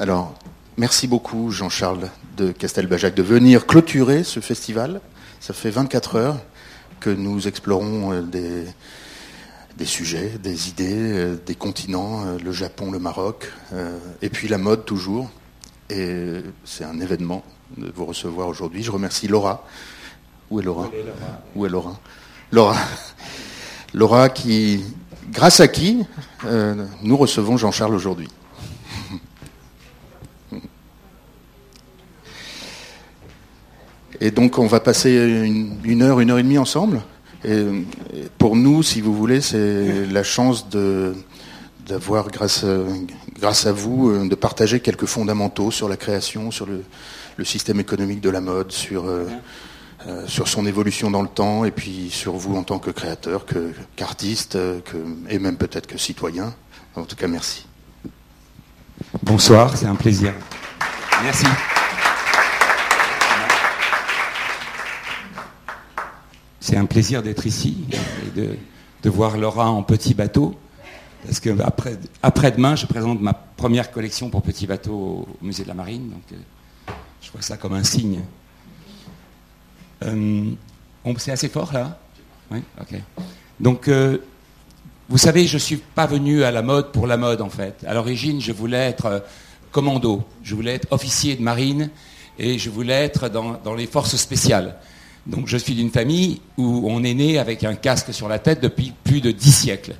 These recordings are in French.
Alors, merci beaucoup Jean-Charles de Castelbajac de venir clôturer ce festival. Ça fait 24 heures que nous explorons euh, des, des sujets, des idées, euh, des continents, euh, le Japon, le Maroc, et puis la mode toujours. Et c'est un événement de vous recevoir aujourd'hui. Je remercie Laura. Où est Laura? Où est Laura? Laura. Laura qui, grâce à qui nous recevons Jean-Charles aujourd'hui. Et donc on va passer une, heure, une heure et demie ensemble. Et, pour nous, si vous voulez, c'est la chance d'avoir, grâce, à vous, euh, de partager quelques fondamentaux sur la création, sur le, système économique de la mode, sur, euh, euh, sur son évolution dans le temps, et puis sur vous en tant que créateur, qu'artiste, et même peut-être que citoyen. En tout cas, merci. Bonsoir, c'est un plaisir. Merci. C'est un plaisir d'être ici et de, voir Laura en petit bateau. Parce que après, après demain, je présente ma première collection pour petit bateau au musée de la Marine. Donc, euh, je vois ça comme un signe. Euh, c'est assez fort là? Oui? Ok. Donc, euh, vous savez, je ne suis pas venu à la mode pour la mode en fait. À l'origine, je voulais être commando, je voulais être officier de marine et je voulais être dans les forces spéciales. Donc je suis d'une famille où on est né avec un casque sur la tête depuis plus de dix siècles.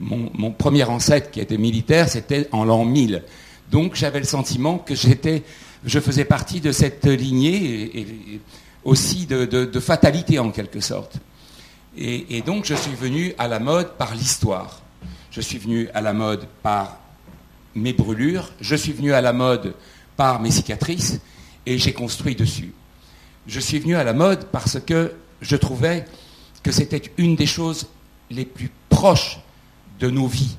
Mon, premier ancêtre qui était militaire, c'était en l'an 1000. Donc j'avais le sentiment que je faisais partie de cette lignée et, aussi de, fatalité en quelque sorte. Et donc je suis venu à la mode par l'histoire. Je suis venu à la mode par mes brûlures, je suis venu à la mode par mes cicatrices et j'ai construit dessus je suis venu à la mode parce que je trouvais que c'était une des choses les plus proches de nos vies,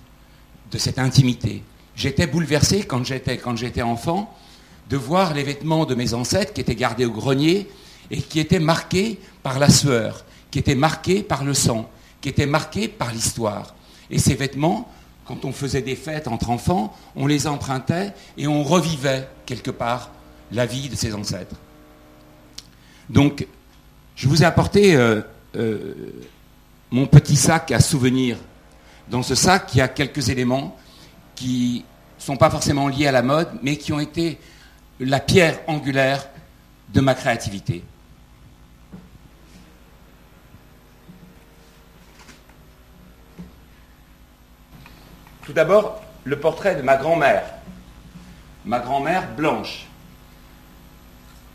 de cette intimité. J'étais bouleversé quand j'étais, quand j'étais enfant de voir les vêtements de mes ancêtres qui étaient gardés au grenier et qui étaient marqués par la sueur, qui étaient marqués par le sang, qui étaient marqués par l'histoire. Et ces vêtements, quand on faisait des fêtes entre enfants, on les empruntait et on revivait quelque part la vie de ses ancêtres. Donc, je vous ai apporté euh, euh, mon petit sac à souvenirs. Dans ce sac, il y a quelques éléments qui ne sont pas forcément liés à la mode, mais qui ont été la pierre angulaire de ma créativité. Tout d'abord, le portrait de ma grand-mère. Ma grand-mère blanche,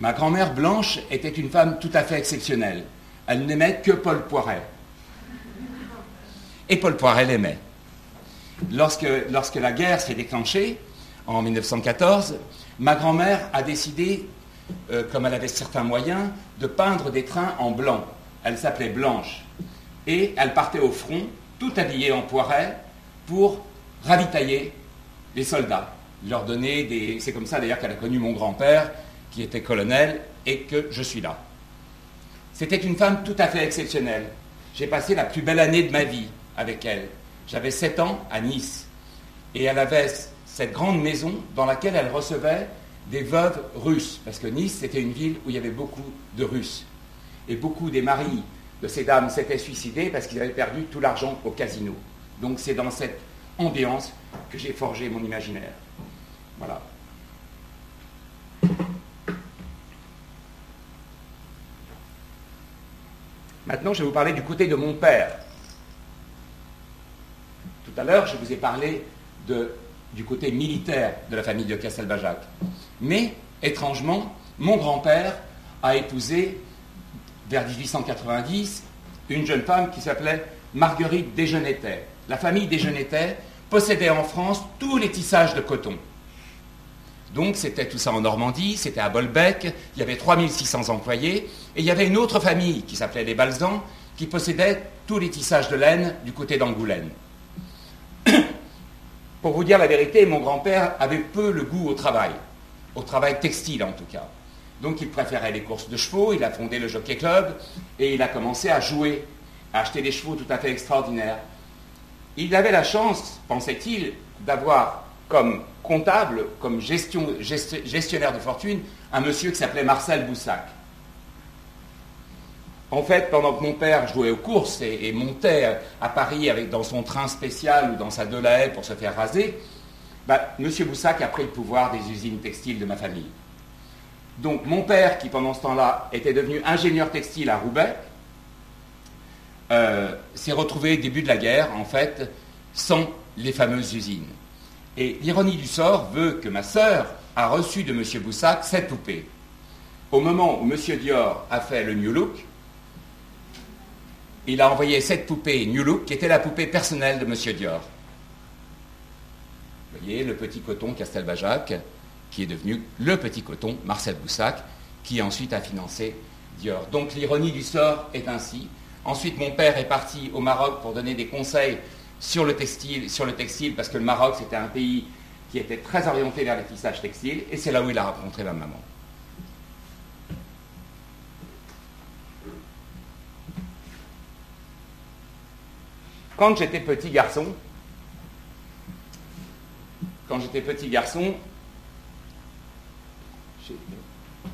Ma grand-mère Blanche était une femme tout à fait exceptionnelle. Elle n'aimait que Paul Poiret. Et Paul Poiret l'aimait. Lorsque, la guerre s'est déclenchée, en 1914, ma grand-mère a décidé, euh, comme elle avait certains moyens, de peindre des trains en blanc. Elle s'appelait Blanche. Et elle partait au front, tout habillée en Poiret, pour ravitailler les soldats. Leur donner des... C'est comme ça d'ailleurs qu'elle a connu mon grand-père, qui était colonel, et que je suis là. C'était une femme tout à fait exceptionnelle. J'ai passé la plus belle année de ma vie avec elle. J'avais 7 ans à Nice. Et elle avait cette grande maison dans laquelle elle recevait des veuves russes. Parce que Nice, c'était une ville où il y avait beaucoup de Russes. Et beaucoup des maris de ces dames s'étaient suicidés parce qu'ils avaient perdu tout l'argent au casino. Donc c'est dans cette ambiance que j'ai forgé mon imaginaire. Voilà. Maintenant, je vais vous parler du côté de mon père. Tout à l'heure, je vous ai parlé du côté militaire de la famille de Castelbajac. Mais, étrangement, mon grand-père a épousé, vers 1890, une jeune femme qui s'appelait Marguerite Desgenetais. La famille Desgenetais possédait en France tous les tissages de coton. Donc c'était tout ça en Normandie, c'était à Bolbec, il y avait 3600 employés, et il y avait une autre famille qui s'appelait les Balzans, qui possédait tous les tissages de laine du côté d'Angoulême. Pour vous dire la vérité, mon grand-père avait peu le goût au travail, au travail textile en tout cas. Donc il préférait les courses de chevaux, il a fondé le Jockey Club, et il a commencé à jouer, à acheter des chevaux tout à fait extraordinaires. Il avait la chance, pensait-il, d'avoir comme comptable, comme gestionnaire de fortune, un monsieur qui s'appelait Marcel Boussac. En fait, pendant que mon père jouait aux courses et, montait à Paris dans son train spécial ou dans sa Delahaye pour se faire raser, bah, M. Boussac a pris le pouvoir des usines textiles de ma famille. Donc mon père, qui pendant ce temps-là était devenu ingénieur textile à Roubaix, euh, s'est retrouvé début de la guerre, en fait, sans les fameuses usines. Et l'ironie du sort veut que ma sœur a reçu de M. Boussac cette poupée. Au moment où M. Dior a fait le New Look, il a envoyé cette poupée New Look, qui était la poupée personnelle de M. Dior. Vous voyez, le petit coton Castelbajac, qui est devenu le petit coton Marcel Boussac, qui ensuite a financé Dior. Donc l'ironie du sort est ainsi. Ensuite, mon père est parti au Maroc pour donner des conseils sur le textile, sur le textile parce que le Maroc, c'était un pays qui était très orienté vers les tissages textiles, et c'est là où il a rencontré ma maman. Quand j'étais petit garçon, quand j'étais petit garçon, vous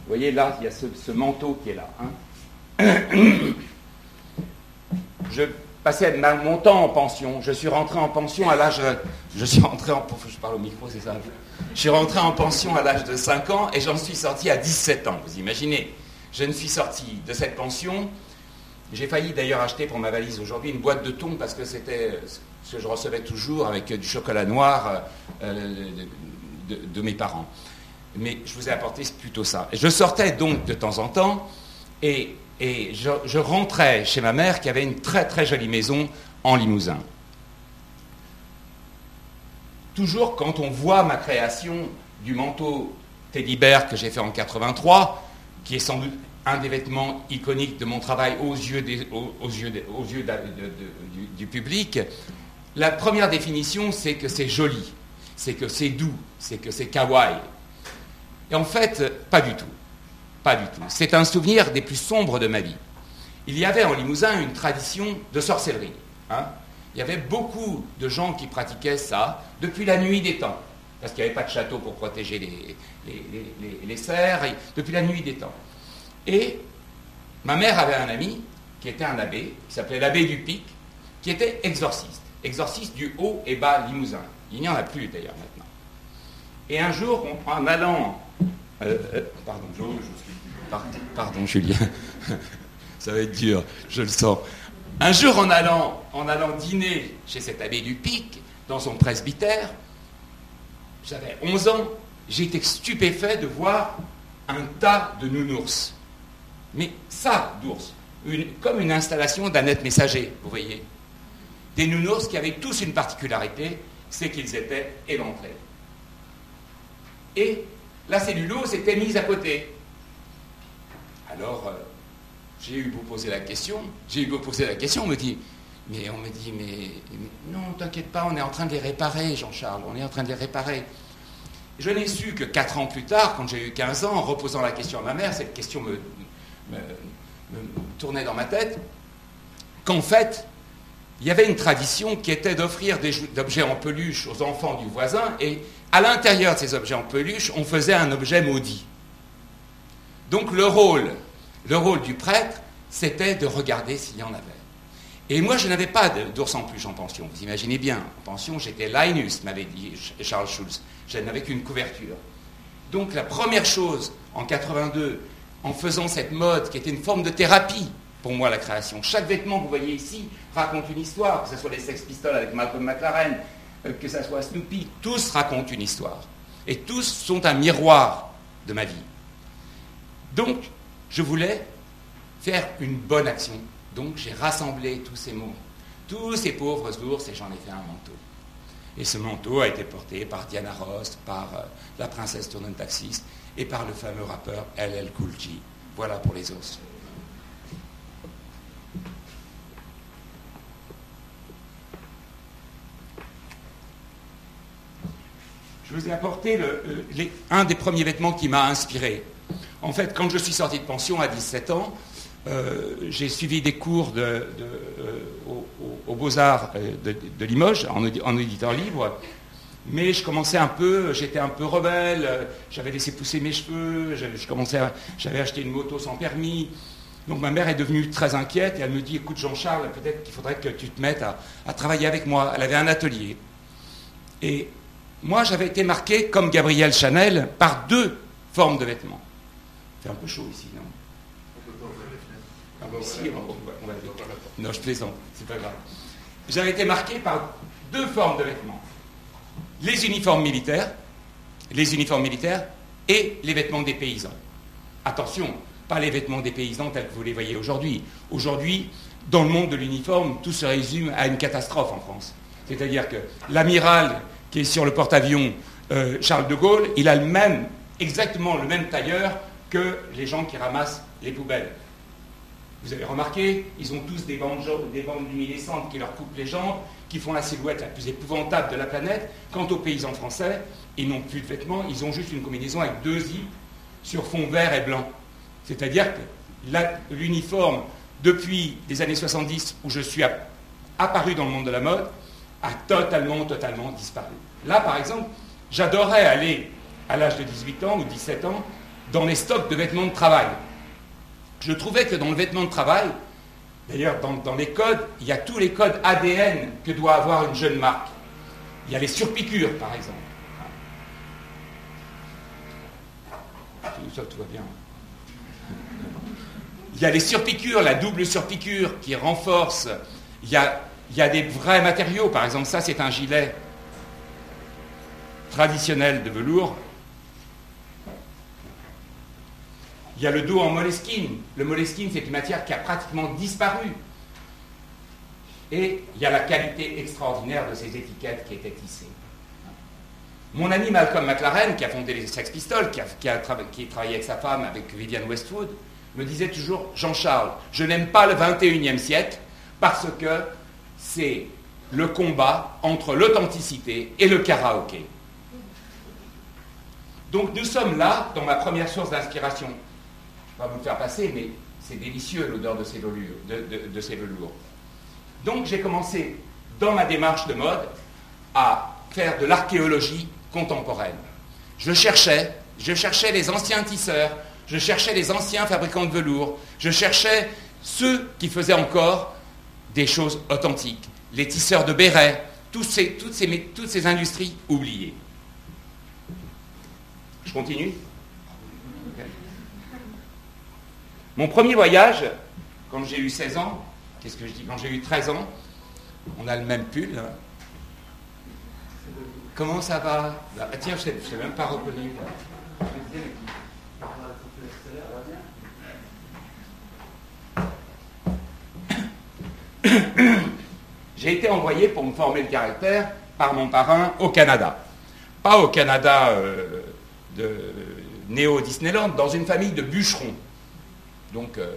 voyez là, il y a ce, manteau qui est là. Hein. je passais mon temps en pension. Je suis rentré en pension à l'âge. Je suis rentré en. Je parle au micro, c'est ça rentré en pension à l'âge de 5 ans et j'en suis sorti à 17 ans. Vous imaginez Je ne suis sorti de cette pension. J'ai failli d'ailleurs acheter pour ma valise aujourd'hui une boîte de thon parce que c'était ce que je recevais toujours avec du chocolat noir euh, de, mes parents. Mais je vous ai apporté plutôt ça. je sortais donc de temps en temps et et je, rentrais chez ma mère qui avait une très très jolie maison en Limousin. Toujours quand on voit ma création du manteau Teddy Bear que j'ai fait en 83, qui est sans doute un des vêtements iconiques de mon travail aux yeux, du, public, la première définition, c'est que c'est joli, c'est que c'est doux, c'est que c'est kawaii. Et en fait, pas du tout. Pas du tout. C'est un souvenir des plus sombres de ma vie. Il y avait en Limousin une tradition de sorcellerie. Hein. Il y avait beaucoup de gens qui pratiquaient ça depuis la nuit des temps, parce qu'il n'y avait pas de château pour protéger les, les, cerfs, depuis la nuit des temps. Et ma mère avait un ami qui était un abbé, qui s'appelait l'abbé du Pic, qui était exorciste, exorciste du haut et bas Limousin. Il n'y en a plus d'ailleurs maintenant. Et un jour, en allant... Euh, euh, pardon, je... Pardon, Julien. Ça va être dur, je le sens. Un jour, en allant, dîner chez cet abbé du Pic, dans son presbytère, j'avais 11 ans, été stupéfait de voir un tas de nounours. Mais ça, d'ours, comme une installation d'un être messager, vous voyez. Des nounours qui avaient tous une particularité, c'est qu'ils étaient éventrés. Et la cellulose était mise à côté. Alors, euh, j'ai eu beau poser la question, j'ai eu beau poser la question, on me dit, mais on me dit, mais, non, t'inquiète pas, on est en train de les réparer, Jean-Charles, on est en train de les réparer. Je n'ai su que 4 ans plus tard, quand j'ai eu 15 ans, en reposant la question à ma mère, cette question me, tournait dans ma tête, qu'en fait, il y avait une tradition qui était d'offrir des objets en peluche aux enfants du voisin, et à l'intérieur de ces objets en peluche, on faisait un objet maudit. Donc le rôle, le rôle du prêtre, c'était de regarder s'il y en avait. Et moi, je n'avais pas d'ours en peluche en pension. Vous imaginez bien, en pension, j'étais Linus, m'avait dit Charles Schulz. Je n'avais qu'une couverture. Donc la première chose, en 82, en faisant cette mode, qui était une forme de thérapie pour moi, la création. Chaque vêtement que vous voyez ici raconte une histoire, que ce soit les Sex Pistols avec Malcolm McLaren, euh, que ce soit Snoopy, tous racontent une histoire. Et tous sont un miroir de ma vie. Donc, je voulais faire une bonne action. Donc, j'ai rassemblé tous ces mots, tous ces pauvres ours, et j'en ai fait un manteau. Et ce manteau a été porté par Diana Ross, par euh, la princesse Tournon Taxis et par le fameux rappeur LL Cool. Voilà pour les ours. Je vous ai apporté euh, un des premiers vêtements qui m'a inspiré. En fait, quand je suis sorti de pension à 17 ans, euh, j'ai suivi des cours euh, aux, Beaux-Arts euh, de, Limoges, en, auditeur libre. mais je commençais un peu, j'étais un peu rebelle, j'avais laissé pousser mes cheveux, j'avais acheté une moto sans permis. Donc ma mère est devenue très inquiète et elle me dit, écoute Jean-Charles, peut-être qu'il faudrait que tu te mettes à, travailler avec moi. Elle avait un atelier. Et moi, j'avais été marqué, comme Gabriel Chanel, par deux formes de vêtements. C'est un peu chaud ici, non ah, Non, je plaisante, c'est pas grave. J'avais été marqué par deux formes de vêtements les uniformes militaires, les uniformes militaires et les vêtements des paysans. Attention, pas les vêtements des paysans tels que vous les voyez aujourd'hui. Aujourd'hui, dans le monde de l'uniforme, tout se résume à une catastrophe en France. C'est-à-dire que l'amiral qui est sur le porte-avions euh, Charles de Gaulle, il a le même, exactement le même tailleur que les gens qui ramassent les poubelles. Vous avez remarqué, ils ont tous des bandes, des bandes luminescentes qui leur coupent les jambes, qui font la silhouette la plus épouvantable de la planète. Quant aux paysans français, ils n'ont plus de vêtements, ils ont juste une combinaison avec deux zips sur fond vert et blanc. C'est-à-dire que l'uniforme, depuis les années 70, où je suis apparu dans le monde de la mode, a totalement, totalement disparu. Là, par exemple, j'adorais aller, à l'âge de 18 ans ou 17 ans, dans les stocks de vêtements de travail. Je trouvais que dans le vêtement de travail, D'ailleurs, dans, les codes, il y a tous les codes ADN que doit avoir une jeune marque. Il y a les surpiqûres, par exemple. Tout va bien. Il y a les surpiqûres, la double surpiqûre qui renforce. Il il y a des vrais matériaux. Par exemple, ça, c'est un gilet traditionnel de velours Il y a le dos en moleskine. Le moleskine, c'est une matière qui a pratiquement disparu. Et il y a la qualité extraordinaire de ces étiquettes qui étaient tissées. Mon ami Malcolm McLaren, qui a fondé les Sex Pistols, qui a, travaillé avec sa femme, avec Vivian Westwood, me disait toujours Jean-Charles, je n'aime pas le 21e siècle parce que c'est le combat entre l'authenticité et le karaoké. Donc nous sommes là, dans ma première source d'inspiration va vous le faire passer, mais c'est délicieux l'odeur de ces, velours, ces. Donc j'ai commencé dans ma démarche de mode à faire de l'archéologie contemporaine. Je cherchais, je cherchais les anciens tisseurs, je cherchais les anciens fabricants de velours, je cherchais ceux qui faisaient encore des choses authentiques, les tisseurs de bérets, toutes, ces, toutes ces industries oubliées. Je continue Mon premier voyage, quand j'ai eu 16 ans, qu'est-ce que je dis Quand j'ai eu 13 ans, on a le même pull. Hein. Comment ça va? Bah, Tiens, je ne t'ai même pas reconnu. J'ai été envoyé pour me former le caractère par mon parrain au Canada. Pas au Canada euh, de Néo-Disneyland, dans une famille de bûcherons. Donc, euh,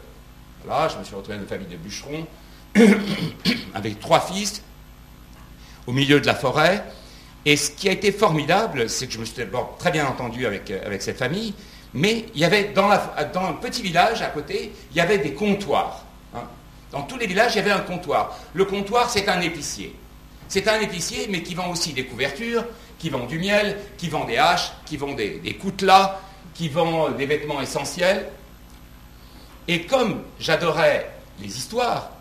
voilà, je me suis retrouvé dans une famille de bûcherons, avec trois fils, au milieu de la forêt. Et ce qui a été formidable, c'est que je me suis d'abord très bien entendu avec, euh, cette famille, mais il y avait dans, dans, un petit village à côté, il y avait des comptoirs. Hein. Dans tous les villages, il y avait un comptoir. Le comptoir, c'est un épicier. C'est un épicier, mais qui vend aussi des couvertures, qui vend du miel, qui vend des haches, qui vend des, des coutelas, qui vend des vêtements essentiels. Et comme j'adorais les histoires,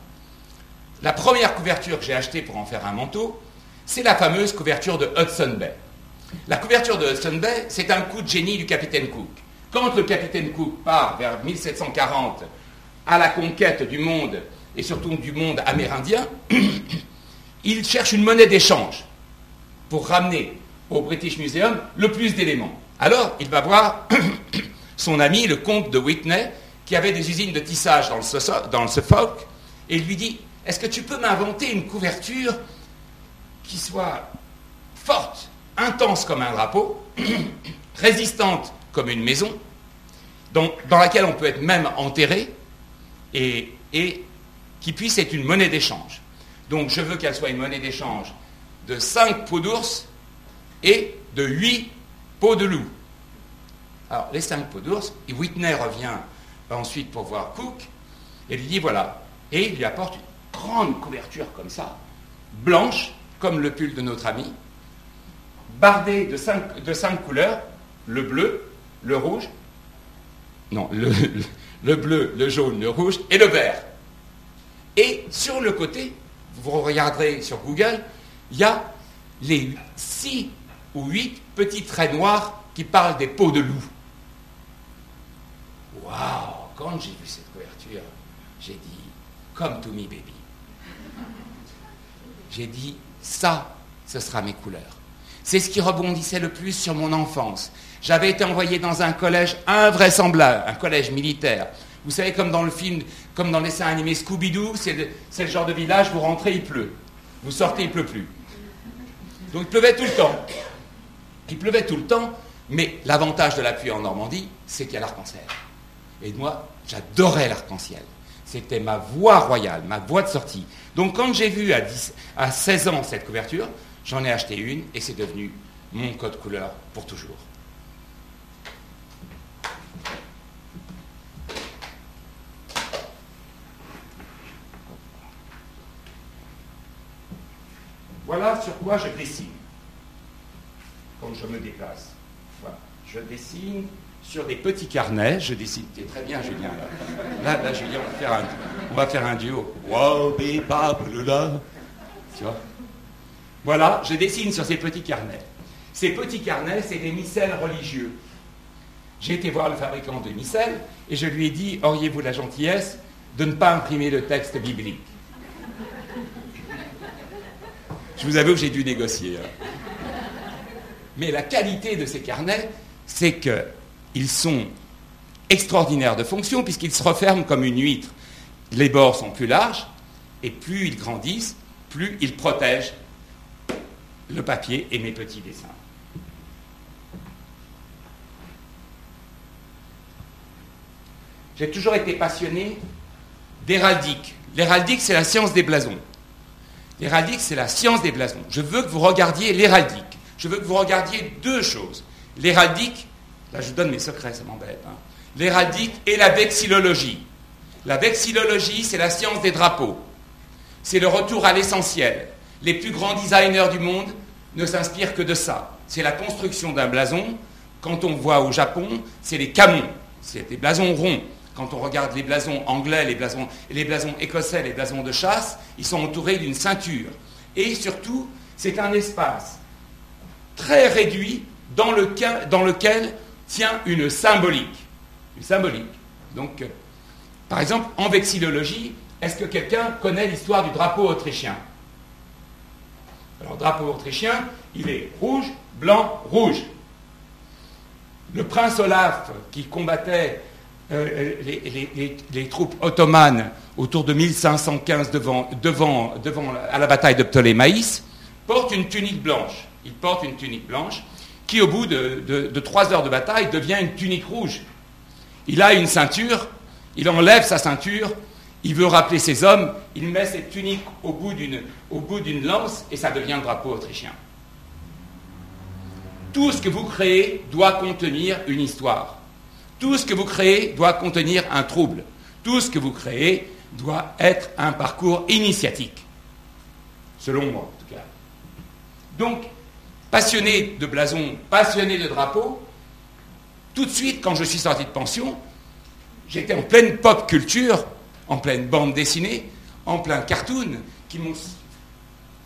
la première couverture que j'ai achetée pour en faire un manteau, c'est la fameuse couverture de Hudson Bay. La couverture de Hudson Bay, c'est un coup de génie du capitaine Cook. Quand le capitaine Cook part vers 1740 à la conquête du monde, et surtout du monde amérindien, il cherche une monnaie d'échange pour ramener au British Museum le plus d'éléments. Alors, il va voir son ami, le comte de Whitney, qui avait des usines de tissage dans le, Suffolk, et lui dit Est-ce que tu peux m'inventer une couverture qui soit forte, intense comme un drapeau, résistante comme une maison, dans, dans, laquelle on peut être même enterré, et, et qui puisse être une monnaie d'échange. Donc je veux qu'elle soit une monnaie d'échange de 5 peaux d'ours et de 8 peaux de loup. Alors les 5 peaux d'ours, et Whitney revient ensuite pour voir Cook, et lui dit voilà. Et il lui apporte une grande couverture comme ça, blanche, comme le pull de notre ami, bardé de cinq, couleurs, le bleu, le rouge, non, le, le bleu, le jaune, le rouge et le vert. Et sur le côté, vous regarderez sur Google, il y a les six ou huit petits traits noirs qui parlent des peaux de loup. Waouh Quand j'ai vu cette couverture, j'ai dit, come to me baby. J'ai dit, ça, ce sera mes couleurs. C'est ce qui rebondissait le plus sur mon enfance. J'avais été envoyé dans un collège invraisemblable, un collège militaire. Vous savez, comme dans le film, comme dans les dessins animés Scooby-Doo, c'est le, genre de village, vous rentrez, il pleut. Vous sortez, il pleut plus. Donc il pleuvait tout le temps. Il pleuvait tout le temps, mais l'avantage de la pluie en Normandie, c'est qu'il y a l'arc-en-ciel. Et moi, j'adorais l'arc-en-ciel. C'était ma voie royale, ma voie de sortie. Donc quand j'ai vu à, à 16 ans cette couverture, j'en ai acheté une et c'est devenu mon code couleur pour toujours. Voilà sur quoi je dessine quand je me déplace. Je dessine sur des petits carnets. Je dessine. très bien, Julien. Là, là, Julien, on va faire un, on va faire un duo. Tu vois? Voilà, je dessine sur ces petits carnets. Ces petits carnets, c'est des micelles religieux. J'ai été voir le fabricant de micelles et je lui ai dit Auriez-vous la gentillesse de ne pas imprimer le texte biblique? Je vous avoue que j'ai dû négocier. Hein. Mais la qualité de ces carnets, c'est qu'ils sont extraordinaires de fonction puisqu'ils se referment comme une huître. Les bords sont plus larges et plus ils grandissent, plus ils protègent le papier et mes petits dessins. J'ai toujours été passionné d'héraldique. L'héraldique, c'est la science des blasons. L'héraldique, c'est la science des blasons. Je veux que vous regardiez l'héraldique. Je veux que vous regardiez deux choses. L'héraldique, là je donne mes secrets, ça m'embête. Hein. L'héraldique et la vexillologie. La vexillologie, c'est la science des drapeaux. C'est le retour à l'essentiel. Les plus grands designers du monde ne s'inspirent que de ça. C'est la construction d'un blason. Quand on voit au Japon, c'est les camons. C'est des blasons ronds. Quand on regarde les blasons anglais, les blasons, les blasons écossais, les blasons de chasse, ils sont entourés d'une ceinture. Et surtout, c'est un espace très réduit dans lequel tient une symbolique. Donc, euh, par exemple, en vexillologie, est-ce que quelqu'un connaît l'histoire du drapeau autrichien? Alors, drapeau autrichien, il est rouge, blanc, rouge. Le prince Olaf, qui combattait euh, les, troupes ottomanes autour de 1515 devant, devant, devant, à la bataille de Ptolémaïs portent une tunique blanche. Ils portent une tunique blanche qui, au bout de, trois heures de bataille, devient une tunique rouge. Il a une ceinture, il enlève sa ceinture, il veut rappeler ses hommes, il met cette tunique au bout d'une lance et ça devient le drapeau autrichien. Tout ce que vous créez doit contenir une histoire. Tout ce que vous créez doit contenir un trouble. Tout ce que vous créez doit être un parcours initiatique. Selon moi, en tout cas. Donc, passionné de blason, passionné de drapeau, tout de suite, quand je suis sorti de pension, j'étais en pleine pop culture, en pleine bande dessinée, en plein cartoon, qui m'ont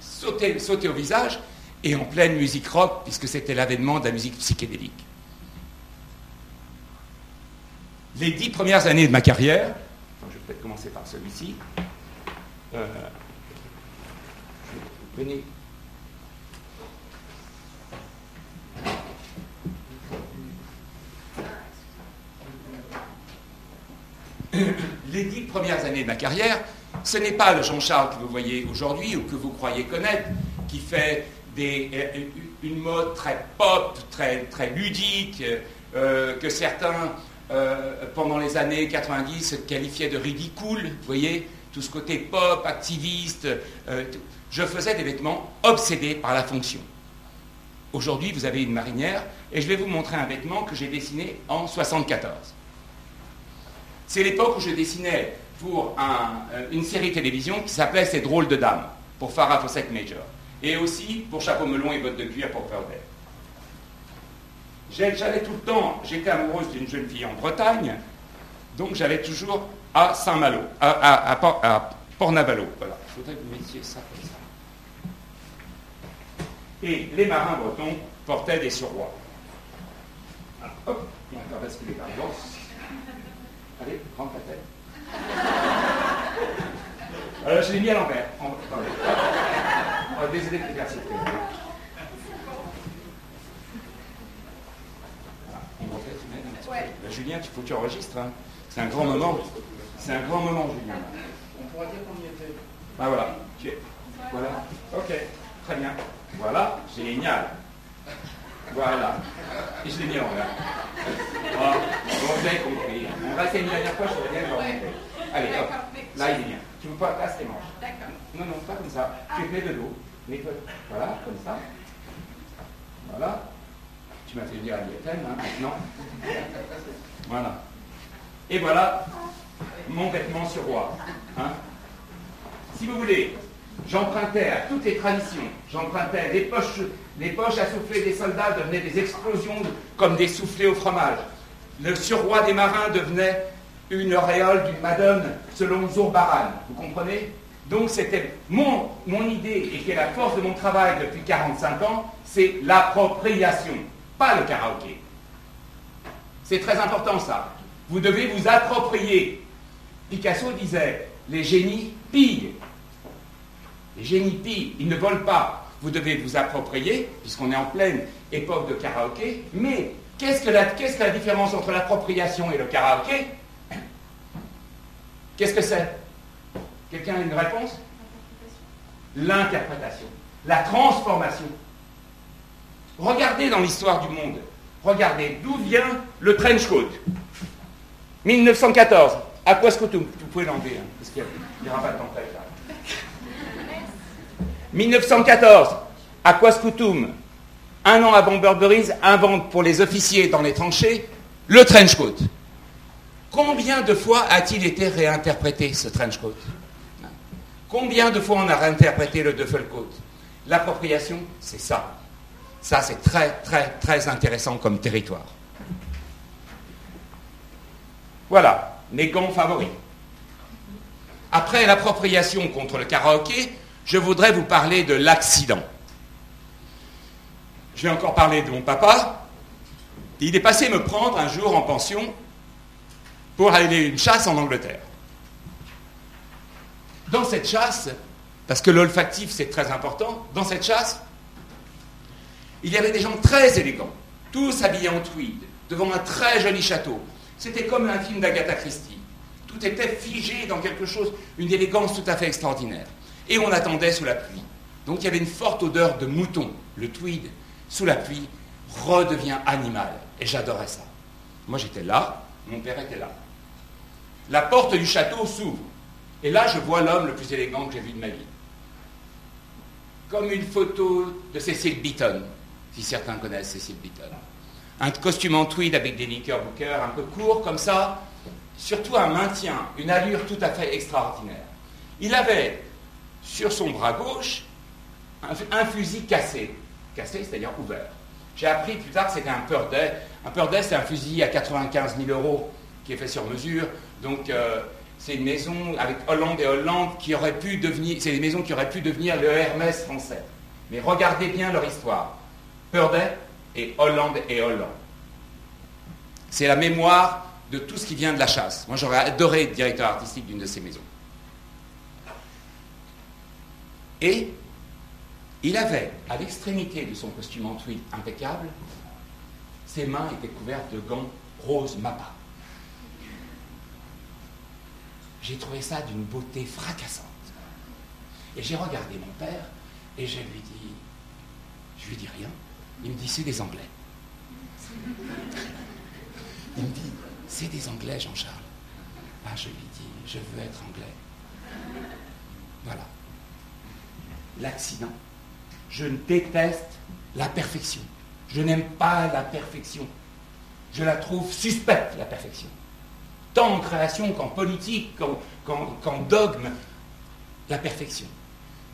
sauté, au visage, et en pleine musique rock, puisque c'était l'avènement de la musique psychédélique. les dix premières années de ma carrière, je vais peut-être commencer par celui-ci. Euh. Les dix premières années de ma carrière, ce n'est pas le Jean-Charles que vous voyez aujourd'hui ou que vous croyez connaître, qui fait euh, une mode très pop, très, ludique, euh, que certains euh, pendant les années 90, se qualifiait de ridicule, vous voyez, tout ce côté pop, activiste. Je faisais des vêtements obsédés par la fonction. Aujourd'hui, vous avez une marinière, et je vais vous montrer un vêtement que j'ai dessiné en 74. C'est l'époque où je dessinais pour euh, une série télévision qui s'appelait Ces drôles de dames, pour Farah Fawcett Major, et aussi pour Chapeau melon et bottes de cuir pour Pearl J'allais tout le temps, j'étais amoureuse d'une jeune fille en Bretagne, donc j'allais toujours à Saint-Malo, à, à, Port-Navalo. Voilà, je voudrais que vous mettiez ça comme ça. Et les marins bretons portaient des surrois. Alors, hop, il y a encore basculé par Allez, rentre la tête. Euh, je l'ai mis à l'envers. Oh, désolé de faire cette Julien, il faut que tu enregistres. Hein. C'est un grand moment. C'est un grand moment, Julien. On pourra dire qu'on y était. Ah voilà. Tu es. Voilà. Ok. Très bien. Voilà. Génial. Voilà. Et je l'ai mis en l'air. Ah, bon, vous avez compris. On va essayer une dernière fois, je bien le remonter. Allez, hop. Là, il est bien. Tu ne pas là, tes manches. D'accord. Non, non, pas comme ça. Tu fais de l'eau. Voilà, comme ça. Voilà. Tu m'as fait dire à l'IFM, hein, maintenant. Voilà. Et voilà mon vêtement sur roi. Hein. Si vous voulez, j'empruntais à toutes les traditions. J'empruntais les poches, les à souffler des soldats devenaient des explosions comme des soufflets au fromage. Le surroi des marins devenait une auréole d'une madone selon Zourbaran. Vous comprenez? Donc c'était mon, mon idée et qui est la force de mon travail depuis 45 ans, c'est l'appropriation pas le karaoké. C'est très important ça. Vous devez vous approprier. Picasso disait, les génies pillent. Les génies ils ne volent pas. Vous devez vous approprier, puisqu'on est en pleine époque de karaoké. Mais qu'est-ce que la, différence entre l'appropriation et le karaoké? Qu'est-ce que c'est? Quelqu'un a une réponse? L'interprétation, la transformation. Regardez dans l'histoire du monde, regardez d'où vient le trench coat. 1914, à quoi est-ce que vous pouvez l'enlever, hein, parce qu'il n'y aura pas de temps 1914, Aquas Coutum, un an avant Burberry's, invente pour les officiers dans les tranchées le trench coat. Combien de fois a-t-il été réinterprété ce trench coat? Combien de fois on a réinterprété le Duffel coat? L'appropriation, c'est ça. Ça, c'est très, très, très intéressant comme territoire. Voilà, mes gants favoris. Après l'appropriation contre le karaoké, je voudrais vous parler de l'accident. Je vais encore parler de mon papa. Il est passé me prendre un jour en pension pour aller une chasse en Angleterre. Dans cette chasse, parce que l'olfactif c'est très important, dans cette chasse, il y avait des gens très élégants, tous habillés en tweed, devant un très joli château. C'était comme un film d'Agatha Christie. Tout était figé dans quelque chose, une élégance tout à fait extraordinaire. Et on attendait sous la pluie. Donc il y avait une forte odeur de mouton. Le tweed, sous la pluie, redevient animal. Et j'adorais ça. Moi j'étais là, mon père était là. La porte du château s'ouvre. Et là, je vois l'homme le plus élégant que j'ai vu de ma vie. Comme une photo de Cécile Beaton si certains connaissent Cécile Beaton. Un costume en tweed avec des knickerbockers un peu courts comme ça, surtout un maintien, une allure tout à fait extraordinaire. Il avait sur son bras gauche un, fusil cassé, cassé c'est-à-dire ouvert. J'ai appris plus tard que c'était un Purday. Un Purday, c'est un fusil à 95 000 euros qui est fait sur mesure. Donc, euh, c'est une maison avec Hollande et Hollande qui aurait pu devenir, c'est des qui pu devenir le Hermès français. Mais regardez bien leur histoire. Purday et Hollande et Hollande. C'est la mémoire de tout ce qui vient de la chasse. Moi, j'aurais adoré être directeur artistique d'une de ces maisons. Et il avait, à l'extrémité de son costume en tweed impeccable, ses mains étaient couvertes de gants rose mappa. J'ai trouvé ça d'une beauté fracassante. Et j'ai regardé mon père et je lui dis, je lui dis rien. Il me dit, c'est des Anglais. Il me dit, c'est des Anglais, Jean-Charles. Ah, je lui dis, je veux être anglais. Voilà. L'accident. Je déteste la perfection. Je n'aime pas la perfection. Je la trouve suspecte, la perfection. Tant en création qu'en politique, qu'en dogme, la perfection.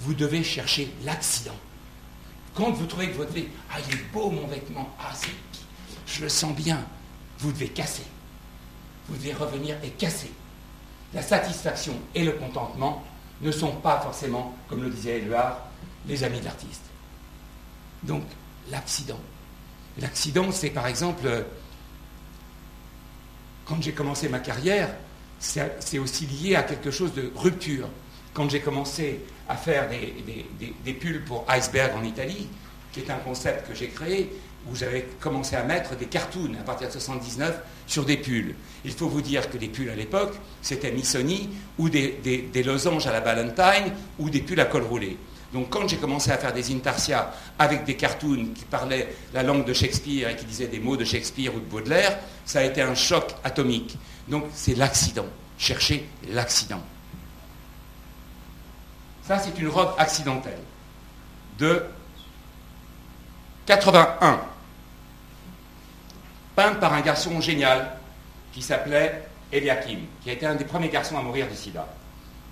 Vous devez chercher l'accident. Quand vous trouvez que votre vie, ah, il est beau mon vêtement, ah, c'est. je le sens bien. Vous devez casser. Vous devez revenir et casser. La satisfaction et le contentement ne sont pas forcément, comme le disait Éluard, les amis de l'artiste. Donc, l'accident. L'accident, c'est par exemple, quand j'ai commencé ma carrière, c'est aussi lié à quelque chose de rupture. Quand j'ai commencé à faire des, pulls pour Iceberg en Italie, qui est un concept que j'ai créé, où j'avais commencé à mettre des cartoons à partir de 79 sur des pulls. Il faut vous dire que les pulls à l'époque, c'était Missoni ou des, des, losanges à la Valentine ou des pulls à col roulé. Donc quand j'ai commencé à faire des intarsia avec des cartoons qui parlaient la langue de Shakespeare et qui disaient des mots de Shakespeare ou de Baudelaire, ça a été un choc atomique. Donc c'est l'accident. Cherchez l'accident. Ça, c'est une robe accidentelle de 81, peinte par un garçon génial qui s'appelait Eliakim, qui a été un des premiers garçons à mourir du sida,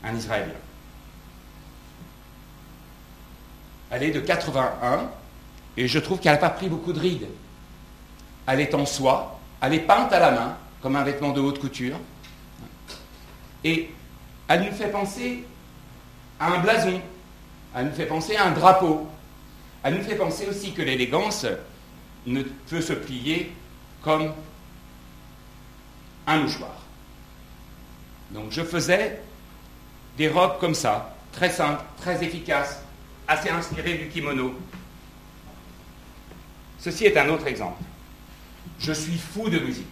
un Israélien. Elle est de 81 et je trouve qu'elle n'a pas pris beaucoup de rides. Elle est en soie, elle est peinte à la main, comme un vêtement de haute couture. Et elle nous fait penser à un blason, elle nous fait penser à un drapeau, elle nous fait penser aussi que l'élégance ne peut se plier comme un mouchoir. Donc je faisais des robes comme ça, très simples, très efficaces, assez inspirées du kimono. Ceci est un autre exemple. Je suis fou de musique.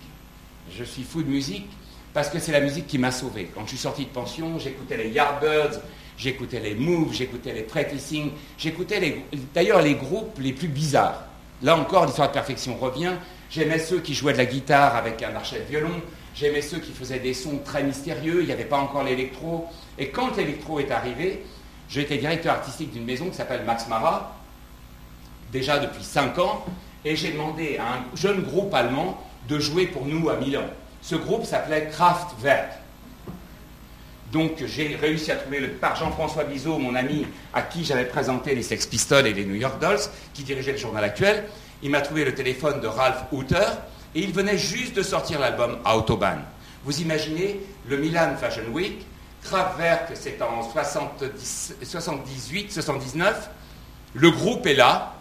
Je suis fou de musique parce que c'est la musique qui m'a sauvé. Quand je suis sorti de pension, j'écoutais les Yardbirds, j'écoutais les Moves, j'écoutais les Practicing, j'écoutais d'ailleurs les groupes les plus bizarres. Là encore, l'histoire de perfection revient. J'aimais ceux qui jouaient de la guitare avec un archet de violon, j'aimais ceux qui faisaient des sons très mystérieux, il n'y avait pas encore l'électro. Et quand l'électro est arrivé, j'étais directeur artistique d'une maison qui s'appelle Max Mara, déjà depuis 5 ans, et j'ai demandé à un jeune groupe allemand de jouer pour nous à Milan. Ce groupe s'appelait Kraftwerk. Donc j'ai réussi à trouver le, par Jean-François Bizot, mon ami à qui j'avais présenté les Sex Pistols et les New York Dolls, qui dirigeait le journal actuel. Il m'a trouvé le téléphone de Ralph Hooter et il venait juste de sortir l'album Autobahn. Vous imaginez le Milan Fashion Week, Kraftwerk c'est en 78, 79, le groupe est là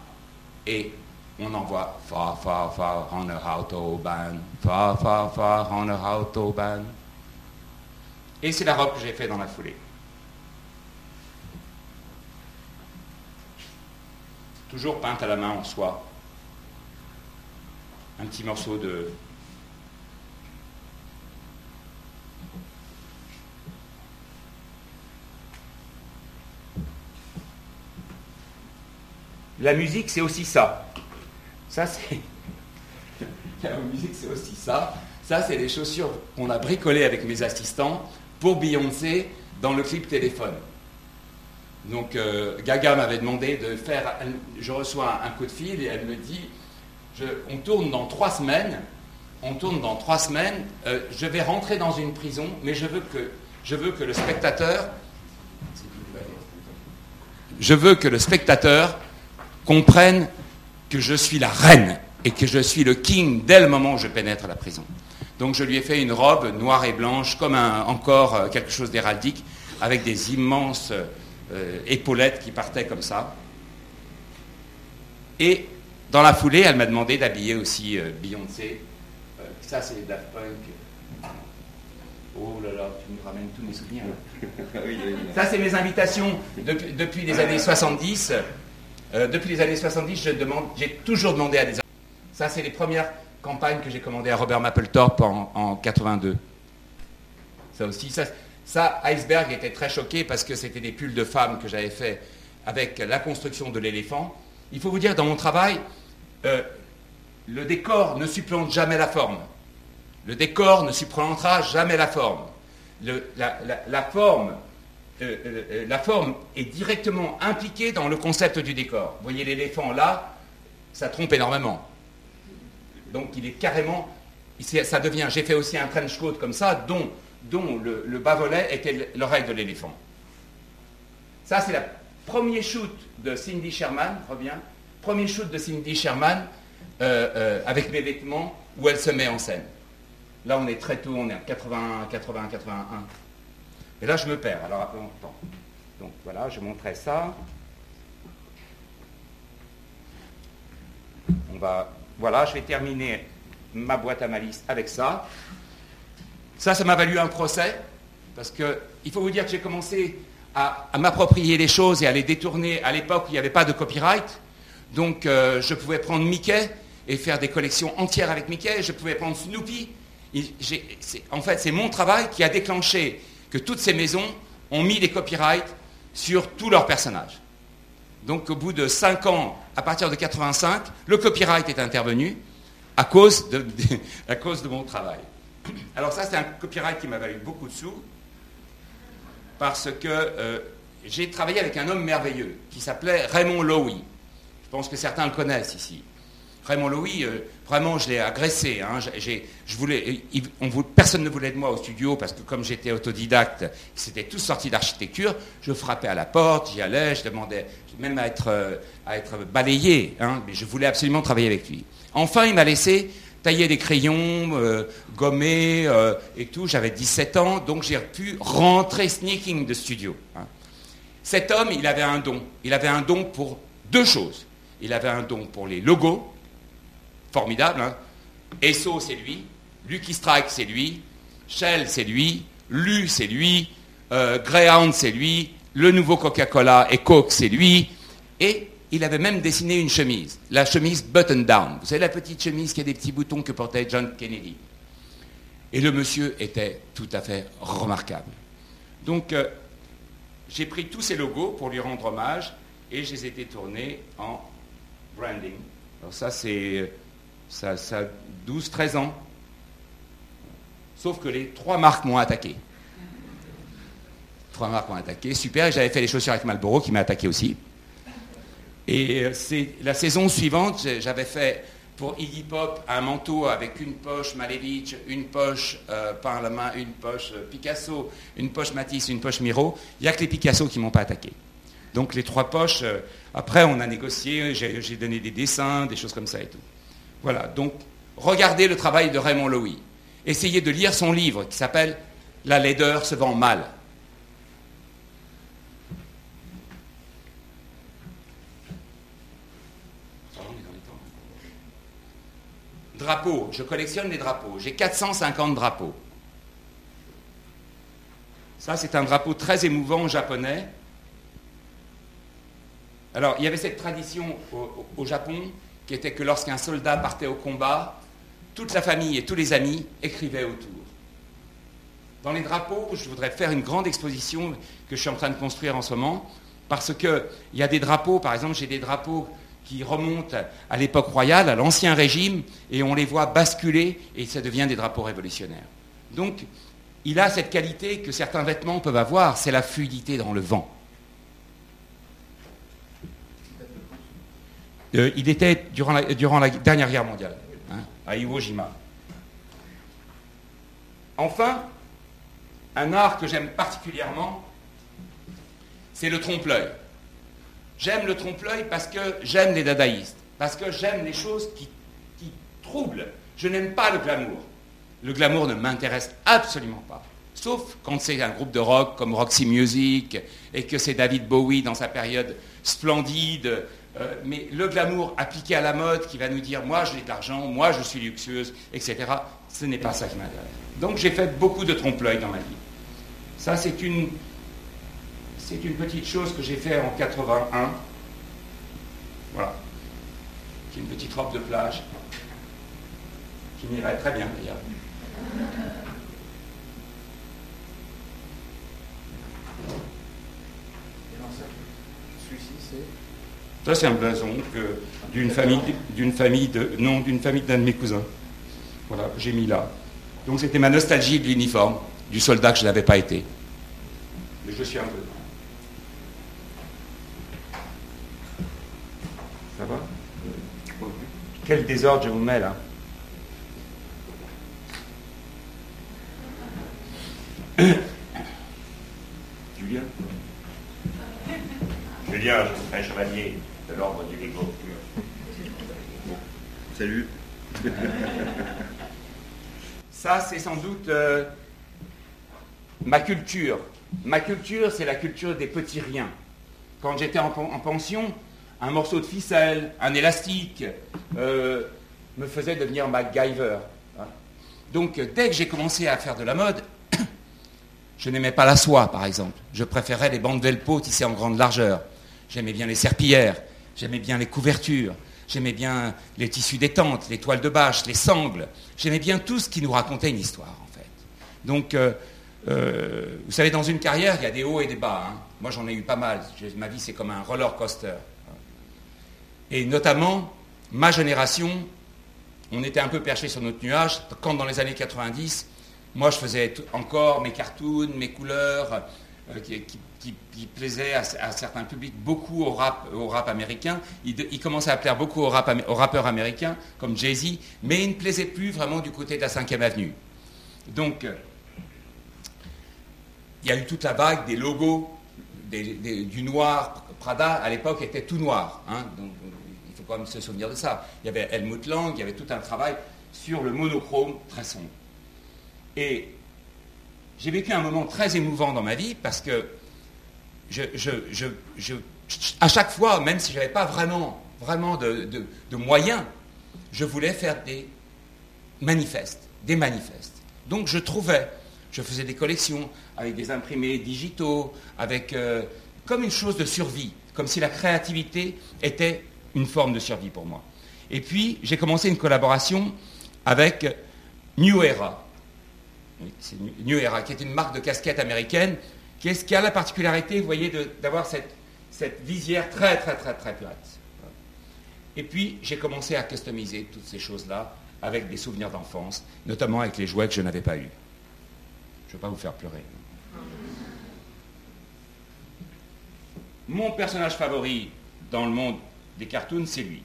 et on envoie far, far, far on a Autobahn, far, far, far on a Autobahn. Et c'est la robe que j'ai fait dans la foulée. Toujours peinte à la main en soie. Un petit morceau de La musique, c'est aussi ça. Ça, c'est. La musique, c'est aussi ça. Ça, c'est les chaussures qu'on a bricolées avec mes assistants pour Beyoncé dans le clip téléphone. Donc euh, Gaga m'avait demandé de faire, je reçois un, coup de fil et elle me dit, on tourne dans trois semaines, on tourne dans trois semaines, euh, je vais rentrer dans une prison, mais je veux que, le spectateur, je veux que le spectateur comprenne que je suis la reine et que je suis le king dès le moment où je pénètre la prison. Donc je lui ai fait une robe noire et blanche, comme encore euh, quelque chose d'héraldique, avec des immenses euh, épaulettes qui partaient comme ça. Et dans la foulée, elle m'a demandé d'habiller aussi euh, Beyoncé. ça, c'est Daft Punk. Oh là là, tu me ramènes tous mes souvenirs. Ça, c'est mes invitations depuis, les années 70. depuis les années 70, j'ai toujours demandé à des... Ça, c'est les premières campagne que j'ai commandée à Robert Mapplethorpe en, en 82. Ça aussi, ça, ça, Iceberg était très choqué parce que c'était des pulls de femmes que j'avais fait avec la construction de l'éléphant. Il faut vous dire, dans mon travail, euh, le décor ne supplante jamais la forme. Le décor ne supplantera jamais la forme. la, forme euh, euh, la forme est directement impliquée dans le concept du décor. Vous voyez l'éléphant là, ça trompe énormément. Donc il est carrément, ça devient, j'ai fait aussi un trench coat comme ça, dont, dont le, bas-volet était l'oreille de l'éléphant. Ça, c'est le premier shoot de Cindy Sherman, reviens, premier shoot de Cindy Sherman avec mes vêtements où elle se met en scène. Là, on est très tôt, on est à 80, 80, 81. Et là, je me perds. Alors, attends. Donc voilà, je montrais ça. On va, voilà, je vais terminer ma boîte à malice avec ça. Ça, ça m'a valu un procès, parce qu'il faut vous dire que j'ai commencé à, m'approprier les choses et à les détourner à l'époque où il n'y avait pas de copyright. Donc, euh, je pouvais prendre Mickey et faire des collections entières avec Mickey. Je pouvais prendre Snoopy. en fait, c'est mon travail qui a déclenché que toutes ces maisons ont mis des copyrights sur tous leurs personnages. Donc au bout de 5 ans, à partir de 85, le copyright est intervenu à cause de, mon travail. Alors ça, c'est un copyright qui m'a valu beaucoup de sous, parce que euh, j'ai travaillé avec un homme merveilleux qui s'appelait Raymond Lowy. Je pense que certains le connaissent ici. Raymond Louis, euh, vraiment, je l'ai agressé. Hein. je voulais, personne ne voulait de moi au studio parce que comme j'étais autodidacte, c'était tout sorti d'architecture. Je frappais à la porte, j'y allais, je demandais même à être, euh, balayé. Hein. mais je voulais absolument travailler avec lui. Enfin, il m'a laissé tailler des crayons, euh, gommer et tout. J'avais 17 ans, donc j'ai pu rentrer sneaking de studio. Hein. Cet homme, il avait un don. Il avait un don pour deux choses. Il avait un don pour les logos formidable. Hein. Esso, c'est lui. Lucky Strike, c'est lui. Shell, c'est lui. Lu, c'est lui. Euh, Greyhound, c'est lui. Le nouveau Coca-Cola et Coke, c'est lui. Et il avait même dessiné une chemise, la chemise button down. Vous savez, la petite chemise qui a des petits boutons que portait John Kennedy. Et le monsieur était tout à fait remarquable. Donc, euh, j'ai pris tous ces logos pour lui rendre hommage et je les ai en branding. Alors ça, c'est ça, a 12-13 ans. Sauf que les trois marques m'ont attaqué. Trois marques m'ont attaqué, super. J'avais fait les chaussures avec Marlboro qui m'a attaqué aussi. Et euh, c'est la saison suivante, j'avais fait pour Iggy Pop un manteau avec une poche Malevich, une poche euh, par la main, une poche euh, Picasso, une poche Matisse, une poche Miro. Il n'y a que les Picasso qui m'ont pas attaqué. Donc les trois poches, après on a négocié, j'ai donné des dessins, des choses comme ça et tout. Voilà, donc regardez le travail de Raymond Loewy. Essayez de lire son livre qui s'appelle La laideur se vend mal. Drapeaux, je collectionne les drapeaux. J'ai 450 drapeaux. Ça, c'est un drapeau très émouvant japonais. Alors, il y avait cette tradition au Japon qui était que lorsqu'un soldat partait au combat, toute la famille et tous les amis écrivaient autour. Dans les drapeaux, je voudrais faire une grande exposition que je suis en train de construire en ce moment, parce qu'il y a des drapeaux, par exemple, j'ai des drapeaux qui remontent à l'époque royale, à l'ancien régime, et on les voit basculer, et ça devient des drapeaux révolutionnaires. Donc, il a cette qualité que certains vêtements peuvent avoir, c'est la fluidité dans le vent. Euh, il était durant la, dernière guerre mondiale, hein, à Iwo Jima. Enfin, un art que j'aime particulièrement, c'est le trompe-l'œil. J'aime le trompe-l'œil parce que j'aime les dadaïstes, parce que j'aime les choses qui, qui troublent. Je n'aime pas le glamour. Le glamour ne m'intéresse absolument pas. Sauf quand c'est un groupe de rock comme Roxy Music et que c'est David Bowie dans sa période splendide euh, mais le glamour appliqué à la mode qui va nous dire moi j'ai de l'argent, moi je suis luxueuse, etc., ce n'est pas ça qui m'intéresse. Donc j'ai fait beaucoup de trompe-l'œil dans ma vie. Ça c'est une, c'est une petite chose que j'ai fait en 81. Voilà. C'est une petite robe de plage qui m'irait très bien d'ailleurs. Ça, c'est un blason d'une famille, d'une famille de, non, d'une famille d'un de mes cousins. Voilà, j'ai mis là. Donc c'était ma nostalgie de l'uniforme, du soldat que je n'avais pas été. Mais je suis un peu. Ça va? Quel désordre je vous mets là Julien? Julien, je un chevalier de l'ordre du. Salut. Ça, c'est sans doute euh, ma culture. Ma culture, c'est la culture des petits riens. Quand j'étais en, pension, un morceau de ficelle, un élastique, euh, me faisait devenir MacGyver. Hein. Donc, dès que j'ai commencé à faire de la mode, je n'aimais pas la soie, par exemple. Je préférais les bandes velpo tissées en grande largeur. J'aimais bien les serpillères, j'aimais bien les couvertures, j'aimais bien les tissus des tentes, les toiles de bâche, les sangles. J'aimais bien tout ce qui nous racontait une histoire, en fait. Donc, euh, euh, vous savez, dans une carrière, il y a des hauts et des bas. Hein. Moi, j'en ai eu pas mal. Ma vie, c'est comme un roller coaster. Et notamment, ma génération, on était un peu perché sur notre nuage quand dans les années 90, moi je faisais encore mes cartoons, mes couleurs, euh, qui, plaisaient à, certains publics beaucoup au rap, américain. Il, commençait à plaire beaucoup aux, rappeurs américains, comme Jay-Z, mais il ne plaisait plus vraiment du côté de la 5e avenue. Donc, il y a eu toute la vague des logos du noir. Prada, à l'époque, était tout noir. Hein. donc, il faut quand même se souvenir de ça. Il y avait Helmut Lang, il y avait tout un travail sur le monochrome très sombre. Et j'ai vécu un moment très émouvant dans ma vie parce que à chaque fois, même si je n'avais pas vraiment, vraiment de, moyens, je voulais faire des manifestes, des manifestes. Donc je trouvais, je faisais des collections avec des imprimés digitaux, avec euh, comme une chose de survie, comme si la créativité était une forme de survie pour moi. Et puis j'ai commencé une collaboration avec New Era, c'est New Era, qui est une marque de casquette américaine, qui, a la particularité, vous voyez, d'avoir cette, visière très, très, très, très plate. Et puis, j'ai commencé à customiser toutes ces choses-là avec des souvenirs d'enfance, notamment avec les jouets que je n'avais pas eus. Je ne veux pas vous faire pleurer. Mon personnage favori dans le monde des cartoons, c'est lui.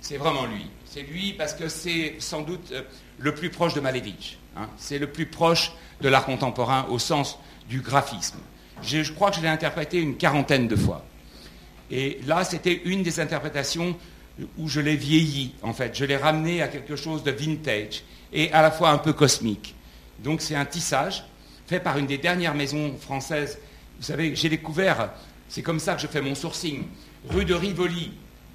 C'est vraiment lui. C'est lui parce que c'est sans doute euh, le plus proche de Malevich. Hein. C'est le plus proche de l'art contemporain au sens du graphisme. Je, crois que je l'ai interprété une quarantaine de fois. Et là, c'était une des interprétations où je l'ai vieilli, en fait. Je l'ai ramené à quelque chose de vintage et à la fois un peu cosmique. Donc c'est un tissage fait par une des dernières maisons françaises. Vous savez, j'ai découvert, c'est comme ça que je fais mon sourcing, rue de Rivoli,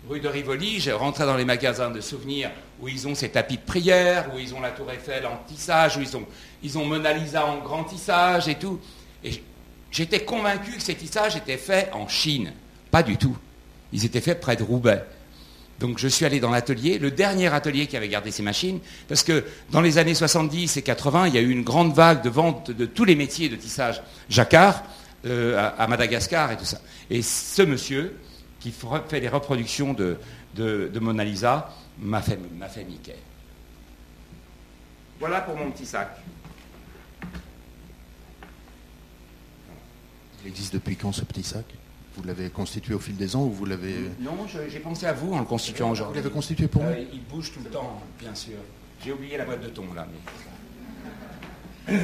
rue de Rivoli, j'ai rentré dans les magasins de souvenirs où ils ont ces tapis de prière, où ils ont la tour Eiffel en tissage, où ils ont, ils ont Mona Lisa en grand tissage et tout. Et j'étais convaincu que ces tissages étaient faits en Chine. Pas du tout. Ils étaient faits près de Roubaix. Donc je suis allé dans l'atelier, le dernier atelier qui avait gardé ces machines, parce que dans les années 70 et 80, il y a eu une grande vague de vente de tous les métiers de tissage jacquard euh, à Madagascar et tout ça. Et ce monsieur, qui fait des reproductions de, Mona Lisa, m'a fait, m'a fait Mickey. Voilà pour mon petit sac. Il existe depuis quand ce petit sac? Vous l'avez constitué au fil des ans ou vous l'avez... Non, j'ai pensé à vous en le constituant aujourd'hui. Vous l'avez constitué pour moi? euh, Il bouge tout le temps, bien sûr. J'ai oublié la boîte de thon là.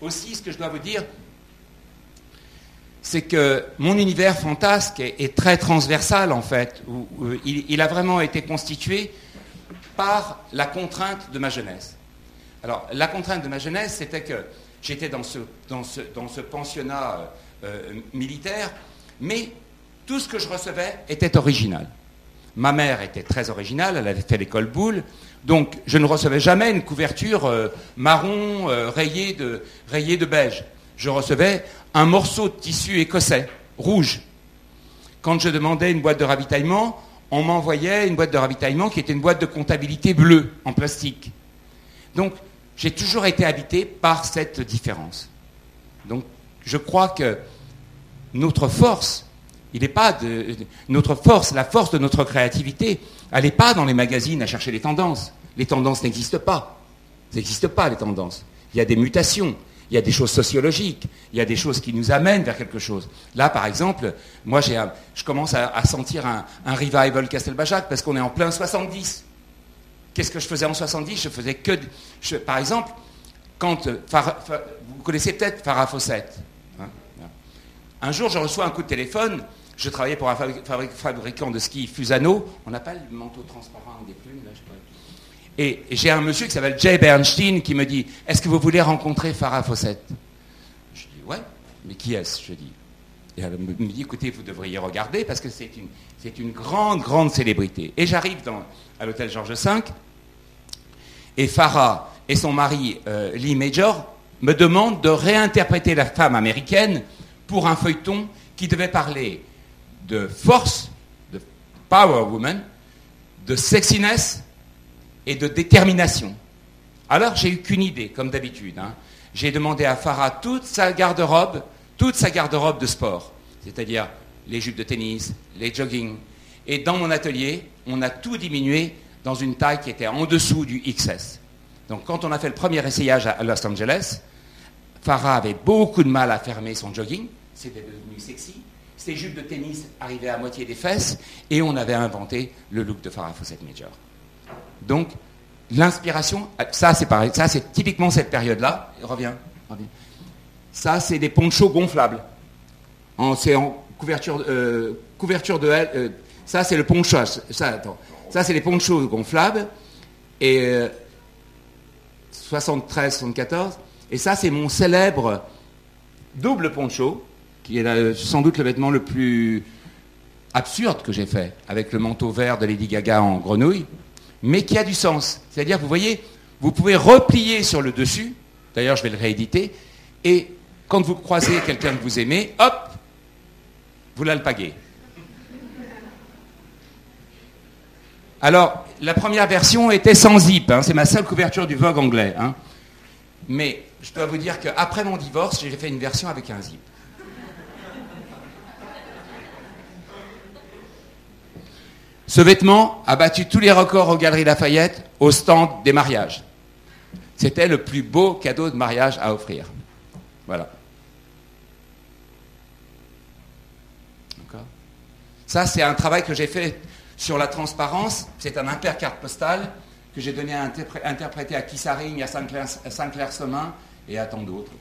Aussi, ce que je dois vous dire, c'est que mon univers fantasque est, très transversal en fait. il, a vraiment été constitué par la contrainte de ma jeunesse. Alors, la contrainte de ma jeunesse, c'était que j'étais dans ce, pensionnat euh, militaire, mais tout ce que je recevais était original. Ma mère était très originale, elle avait fait l'école boule, donc je ne recevais jamais une couverture euh, marron euh, rayée de beige. Je recevais un morceau de tissu écossais, rouge. Quand je demandais une boîte de ravitaillement, on m'envoyait une boîte de ravitaillement qui était une boîte de comptabilité bleue, en plastique. Donc, j'ai toujours été habité par cette différence. Donc, je crois que notre force, il pas la force de notre créativité, elle n'est pas dans les magazines à chercher les tendances. Les tendances n'existent pas. N'existent pas les tendances. Il y a des mutations il y a des choses sociologiques, il y a des choses qui nous amènent vers quelque chose. Là, par exemple, moi, je commence à, sentir un, revival Castelbajac parce qu'on est en plein 70. Qu'est-ce que je faisais en 70 Je faisais que... par exemple, quand... Euh, vous connaissez peut-être Farah. Hein, un jour, je reçois un coup de téléphone je travaillais pour un fabricant de ski Fusano. On n'a pas le manteau transparent des plumes, là, je pas. Et j'ai un monsieur qui s'appelle Jay Bernstein qui me dit Est-ce que vous voulez rencontrer Farah Fawcett? Je dis Ouais, mais qui est-ce? Je dis. Et elle me dit Écoutez, vous devriez regarder parce que c'est une, c'est une grande, grande célébrité. Et j'arrive à l'hôtel Georges V et Farah et son mari euh, Lee Major me demandent de réinterpréter la femme américaine pour un feuilleton qui devait parler de force, de power woman, de sexiness et de détermination. Alors j'ai eu qu'une idée, comme d'habitude. Hein. J'ai demandé à Farah toute sa garde-robe, toute sa garde-robe de sport, c'est-à-dire les jupes de tennis, les jogging. Et dans mon atelier, on a tout diminué dans une taille qui était en dessous du XS. Donc quand on a fait le premier essayage à Los Angeles, Farah avait beaucoup de mal à fermer son jogging, c'était devenu sexy. Ses jupes de tennis arrivaient à moitié des fesses et on avait inventé le look de Farah Fawcett Major. Donc, l'inspiration, ça c'est pareil, ça c'est typiquement cette période-là. Reviens, reviens. Ça c'est des ponchos gonflables. C'est en couverture, euh, de euh, ça c'est le poncho. Ça, attends. Ça c'est les ponchos gonflables. Et 73, euh, 74. Et ça c'est mon célèbre double poncho, qui est sans doute le vêtement le plus absurde que j'ai fait, avec le manteau vert de Lady Gaga en grenouille mais qui a du sens. C'est-à-dire, vous voyez, vous pouvez replier sur le dessus, d'ailleurs je vais le rééditer, et quand vous croisez quelqu'un que vous aimez, hop, vous l'alpaguez. Alors, la première version était sans zip, hein, c'est ma seule couverture du Vogue anglais. Hein. Mais je dois vous dire qu'après mon divorce, j'ai fait une version avec un zip. Ce vêtement a battu tous les records aux Galeries Lafayette au stand des mariages. C'était le plus beau cadeau de mariage à offrir. Voilà. Ça, c'est un travail que j'ai fait sur la transparence. C'est un imper-carte postale que j'ai donné à interpréter à Kissaring, à Saint-Clair-Semin et à tant d'autres.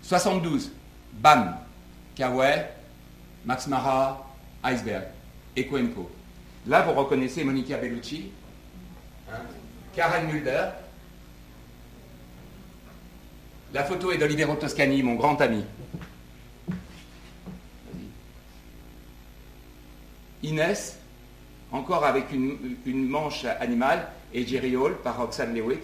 72. BAM. Kawaii, Max Mara, Iceberg et Coenco. Là, vous reconnaissez Monica Bellucci, hein, Karen Mulder. La photo est d'Olivero Toscani, mon grand ami. Inès, encore avec une, manche animale, et Jerry Hall par Roxanne Lewitt.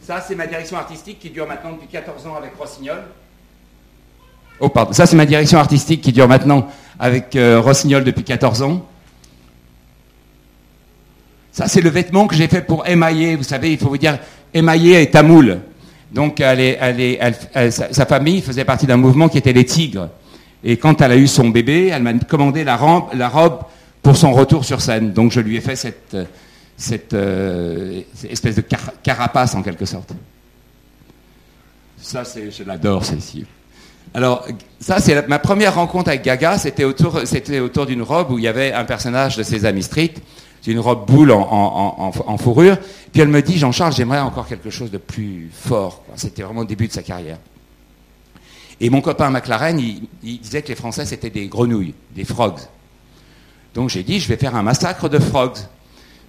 Ça, c'est ma direction artistique qui dure maintenant depuis 14 ans avec Rossignol. Oh, pardon. Ça, c'est ma direction artistique qui dure maintenant avec euh, Rossignol depuis 14 ans. Ça, c'est le vêtement que j'ai fait pour émailler. Vous savez, il faut vous dire, émailler est tamoul. Donc, sa famille faisait partie d'un mouvement qui était les tigres. Et quand elle a eu son bébé, elle m'a commandé la robe, pour son retour sur scène. Donc, je lui ai fait cette, euh, espèce de carapace en quelque sorte. Ça, je l'adore, celle-ci. Alors, ça, c'est ma première rencontre avec Gaga. C'était autour, c'était autour d'une robe où il y avait un personnage de Sesame Street. C'est une robe boule en, fourrure. Puis elle me dit, Jean-Charles, j'aimerais encore quelque chose de plus fort. C'était vraiment le début de sa carrière. Et mon copain McLaren, il, disait que les Français, c'était des grenouilles, des frogs. Donc j'ai dit, je vais faire un massacre de frogs.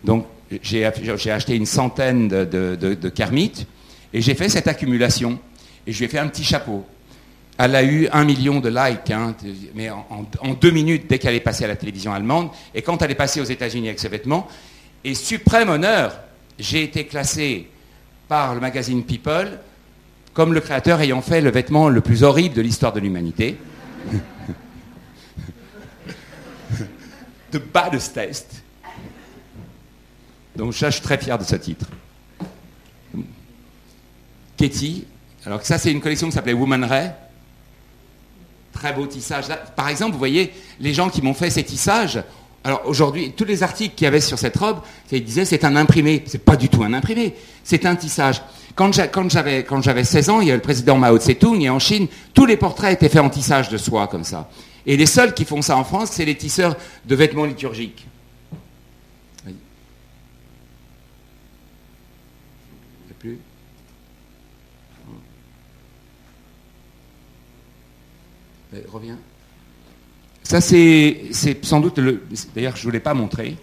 Donc j'ai acheté une centaine de, de, et j'ai fait cette accumulation. Et je lui ai fait un petit chapeau. Elle a eu un million de likes, hein, mais en, deux minutes dès qu'elle est passée à la télévision allemande. Et quand elle est passée aux États-Unis avec ce vêtement, et suprême honneur, j'ai été classé par le magazine People comme le créateur ayant fait le vêtement le plus horrible de l'histoire de l'humanité. The baddest taste. Donc je suis très fier de ce titre. Katie, alors ça c'est une collection qui s'appelait Woman Ray très beau tissage. Par exemple, vous voyez, les gens qui m'ont fait ces tissages, alors aujourd'hui, tous les articles qu'il y avait sur cette robe, ils disaient c'est un imprimé. C'est pas du tout un imprimé, c'est un tissage. Quand j'avais, quand j'avais 16 ans, il y a le président Mao Tse-tung, et en Chine, tous les portraits étaient faits en tissage de soie, comme ça. Et les seuls qui font ça en France, c'est les tisseurs de vêtements liturgiques. Reviens. Ça, c'est sans doute le. D'ailleurs, je ne vous l'ai pas montré.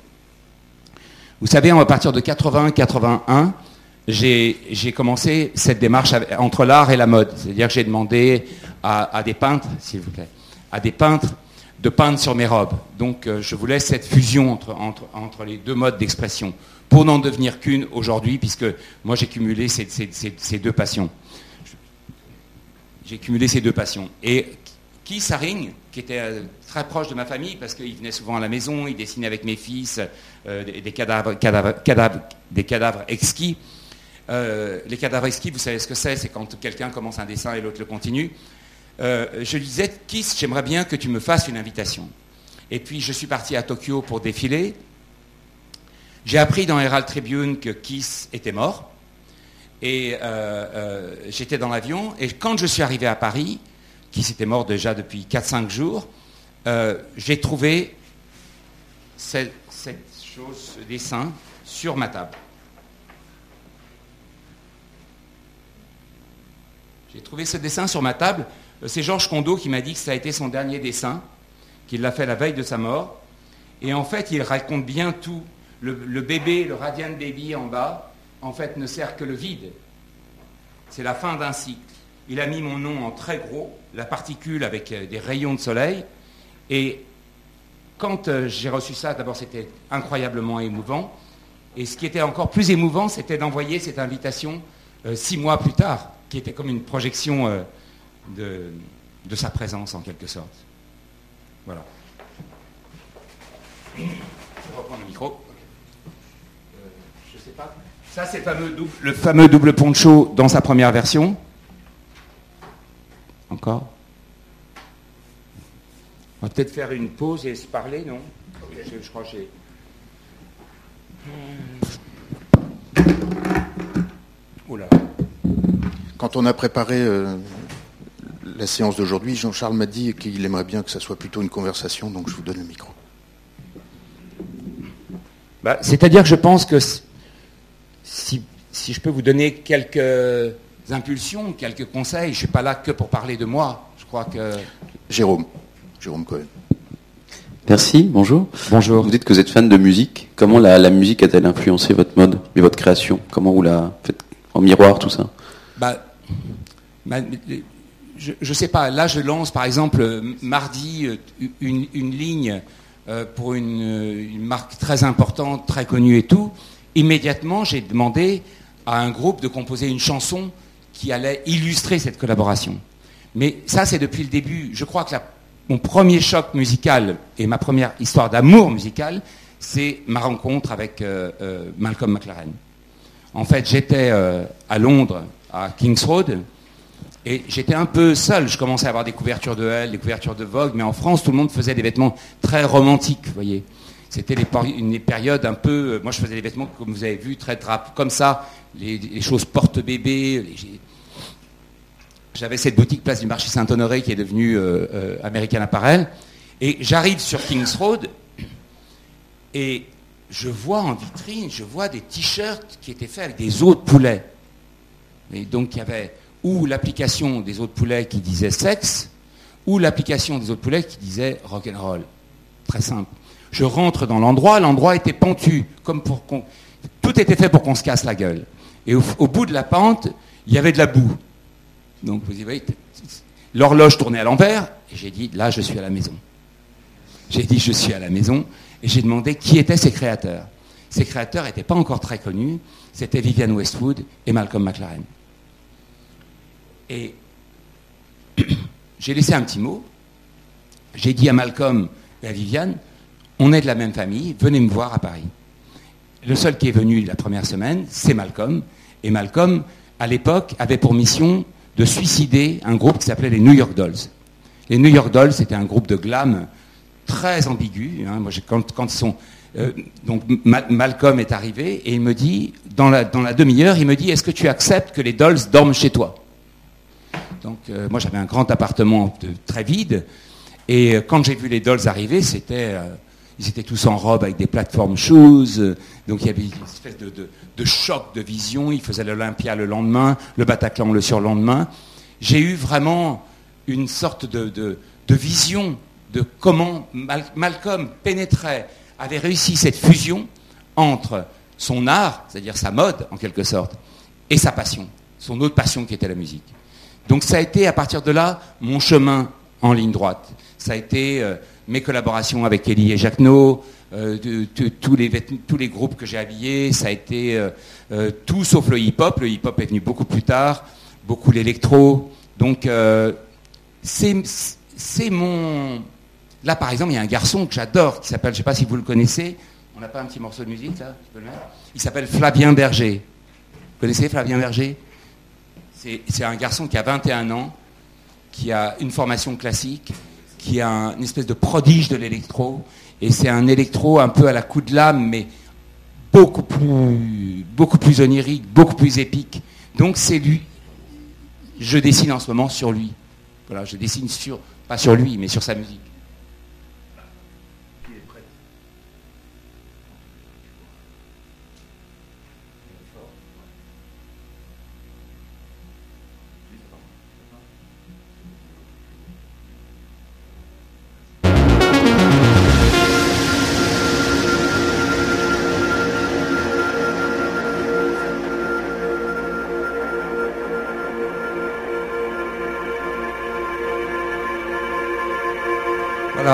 Vous savez, à partir de 80-81, j'ai commencé cette démarche entre l'art et la mode. C'est-à-dire que j'ai demandé à, des peintres, s'il vous plaît, à des peintres de peindre sur mes robes. Donc euh, je voulais cette fusion entre, entre, entre les deux modes d'expression, pour n'en devenir qu'une aujourd'hui, puisque moi j'ai cumulé ces, ces, deux passions. J'ai cumulé ces deux passions. Et Keith Saring, qui était euh, très proche de ma famille, parce qu'il venait souvent à la maison, il dessinait avec mes fils euh, des, cadavres, exquis. les cadavres exquis, vous savez ce que c'est C'est quand quelqu'un commence un dessin et l'autre le continue. Euh, je lui disais, Kiss, j'aimerais bien que tu me fasses une invitation. Et puis je suis parti à Tokyo pour défiler. J'ai appris dans Herald Tribune que Kiss était mort. Et euh, euh, j'étais dans l'avion. Et quand je suis arrivé à Paris, Kiss était mort déjà depuis 4-5 jours, j'ai trouvé cette, chose, ce dessin, sur ma table. J'ai trouvé ce dessin sur ma table c'est Georges Condo qui m'a dit que ça a été son dernier dessin, qu'il l'a fait la veille de sa mort. Et en fait, il raconte bien tout. Le, bébé, le Radiant Baby en bas, en fait, ne sert que le vide. C'est la fin d'un cycle. Il a mis mon nom en très gros, la particule avec euh, des rayons de soleil. Et quand euh, j'ai reçu ça, d'abord c'était incroyablement émouvant. Et ce qui était encore plus émouvant, c'était d'envoyer cette invitation euh, six mois plus tard, qui était comme une projection de, sa présence en quelque sorte. Voilà. Je reprends le micro. Euh, je sais pas. Ça, c'est le fameux double poncho dans sa première version. Encore On va peut-être faire une pause et se parler, non je, crois que j'ai. Oula. Quand on a préparé euh, la séance d'aujourd'hui, Jean-Charles m'a dit qu'il aimerait bien que ça soit plutôt une conversation, donc je vous donne le micro. Bah, c'est-à-dire que je pense que si, je peux vous donner quelques impulsions, quelques conseils, je ne suis pas là que pour parler de moi. Je crois que. Jérôme, Jérôme Cohen. Merci, bonjour. Bonjour. Vous dites que vous êtes fan de musique. Comment la, musique a-t-elle influencé votre mode et votre création? Comment vous la faites en miroir, tout ça? Bah, je ne sais pas, là je lance par exemple mardi euh, une, ligne euh, pour une, marque très importante, très connue et tout. Immédiatement, j'ai demandé à un groupe de composer une chanson qui allait illustrer cette collaboration. Mais ça, c'est depuis le début. Je crois que mon premier choc musical et ma première histoire d'amour musical, c'est ma rencontre avec Malcolm McLaren. En fait, j'étais à Londres, à King's Road, et j'étais un peu seul. Je commençais à avoir des couvertures de Elle, des couvertures de Vogue, mais en France, tout le monde faisait des vêtements très romantiques, vous voyez. C'était une période un peu. Moi, je faisais des vêtements, comme vous avez vu, très drap, comme ça, les, choses porte-bébé. J'avais cette boutique place du marché Saint-Honoré qui est devenue euh, euh, American Apparel. Et j'arrive sur King's Road et je vois en vitrine, je vois des t-shirts qui étaient faits avec des os de poulet. Et donc, il y avait ou l'application des autres poulets qui disait sexe, ou l'application des autres poulets qui disait rock'n'roll. Très simple. Je rentre dans l'endroit, l'endroit était pentu, comme pour qu'on. Tout était fait pour qu'on se casse la gueule. Et au, bout de la pente, il y avait de la boue. Donc vous voyez, l'horloge tournait à l'envers, et j'ai dit, là, je suis à la maison. J'ai dit, je suis à la maison, et j'ai demandé qui étaient ces créateurs. Ces créateurs n'étaient pas encore très connus, c'était Vivian Westwood et Malcolm McLaren. Et j'ai laissé un petit mot. J'ai dit à Malcolm et à Viviane, on est de la même famille, venez me voir à Paris. Le seul qui est venu la première semaine, c'est Malcolm. Et Malcolm, à l'époque, avait pour mission de suicider un groupe qui s'appelait les New York Dolls. Les New York Dolls, c'était un groupe de glam très ambigu. Hein. Euh, donc Malcolm est arrivé et il me dit, dans la, demi-heure, il me dit, est-ce que tu acceptes que les Dolls dorment chez toi? Donc euh, moi j'avais un grand appartement très vide. Et euh, quand j'ai vu les Dolls arriver, c'était, ils étaient tous en robe avec des plateformes shoes. donc il y avait une espèce de, choc de vision. Ils faisaient l'Olympia le lendemain, le Bataclan le surlendemain. J'ai eu vraiment une sorte de, de vision de comment Malcolm pénétrait, avait réussi cette fusion entre son art, c'est-à-dire sa mode en quelque sorte, et sa passion, son autre passion qui était la musique. Donc ça a été à partir de là mon chemin en ligne droite. Ça a été euh, mes collaborations avec Elie et Jacquenot, euh, tous, les, groupes que j'ai habillés, ça a été euh, tout sauf le hip-hop. Le hip-hop est venu beaucoup plus tard, beaucoup l'électro. Donc c'est mon... Là par exemple, il y a un garçon que j'adore qui s'appelle, je ne sais pas si vous le connaissez, on n'a pas un petit morceau de musique là Il s'appelle Flavien Berger. Vous connaissez Flavien Berger? C'est un garçon qui a 21 ans, qui a une formation classique, qui a une espèce de prodige de l'électro. Et c'est un électro un peu à la coup de lame, mais beaucoup plus, beaucoup plus onirique, beaucoup plus épique. Donc c'est lui. Je dessine en ce moment sur lui. Voilà, je dessine sur, pas sur lui, mais sur sa musique.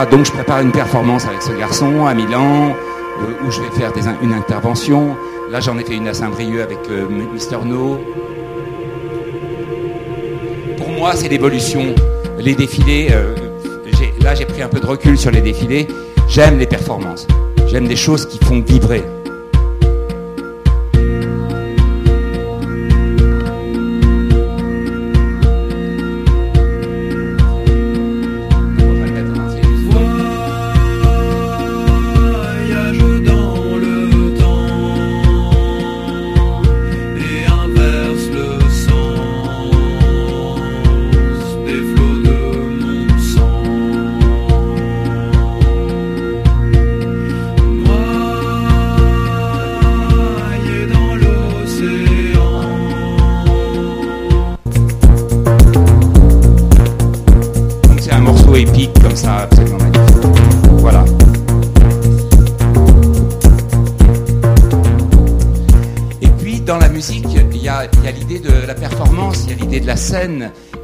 Donc je prépare une performance avec ce garçon à Milan, euh, où je vais faire une intervention. Là, j'en ai fait une à Saint-Brieuc avec euh, Mister No. Pour moi, c'est l'évolution. Les défilés, euh, là, j'ai pris un peu de recul sur les défilés. J'aime les performances. J'aime des choses qui font vibrer.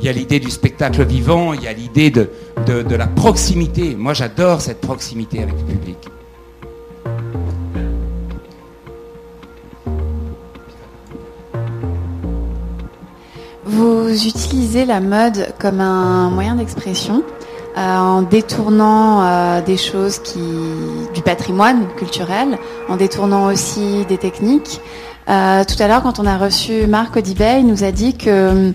Il y a l'idée du spectacle vivant, il y a l'idée de, la proximité. Moi, j'adore cette proximité avec le public. Vous utilisez la mode comme un moyen d'expression euh, en détournant euh, des choses qui, du patrimoine culturel, en détournant aussi des techniques. Euh, tout à l'heure, quand on a reçu Marc Audibet, il nous a dit que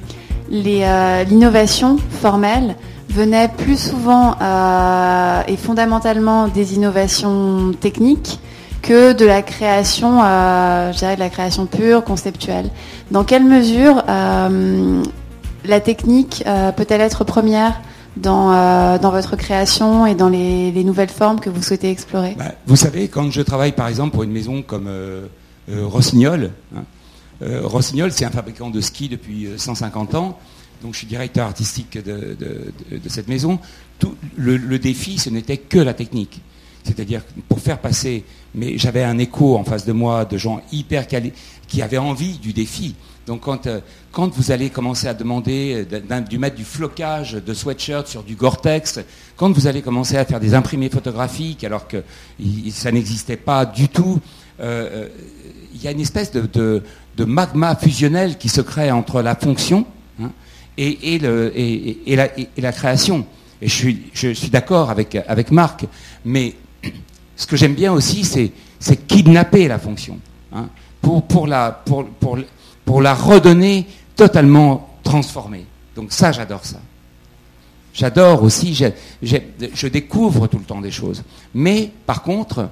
euh, l'innovation formelle venait plus souvent euh, et fondamentalement des innovations techniques que de la création, euh, de la création pure, conceptuelle. Dans quelle mesure la technique peut-elle être première dans, votre création et dans les, nouvelles formes que vous souhaitez explorer? Bah, Vous savez, quand je travaille par exemple pour une maison comme Rossignol, hein, Rossignol, c'est un fabricant de ski depuis 150 euh, ans. Donc je suis directeur artistique de, cette maison. Le, défi, ce n'était que la technique. C'est-à-dire pour faire passer, mais j'avais un écho en face de moi de gens hyper calés qui avaient envie du défi. Donc quand, euh, quand vous allez commencer à demander du mettre du flocage de sweatshirt sur du Gore-Tex, quand vous allez commencer à faire des imprimés photographiques alors que ça n'existait pas du tout, il y a une espèce de magma fusionnel qui se crée entre la fonction hein, et, la, création. Et je suis, d'accord avec, Marc, mais ce que j'aime bien aussi, c'est kidnapper la fonction hein, pour la redonner totalement transformée. Donc ça, j'adore ça. J'adore aussi, je découvre tout le temps des choses. Mais par contre,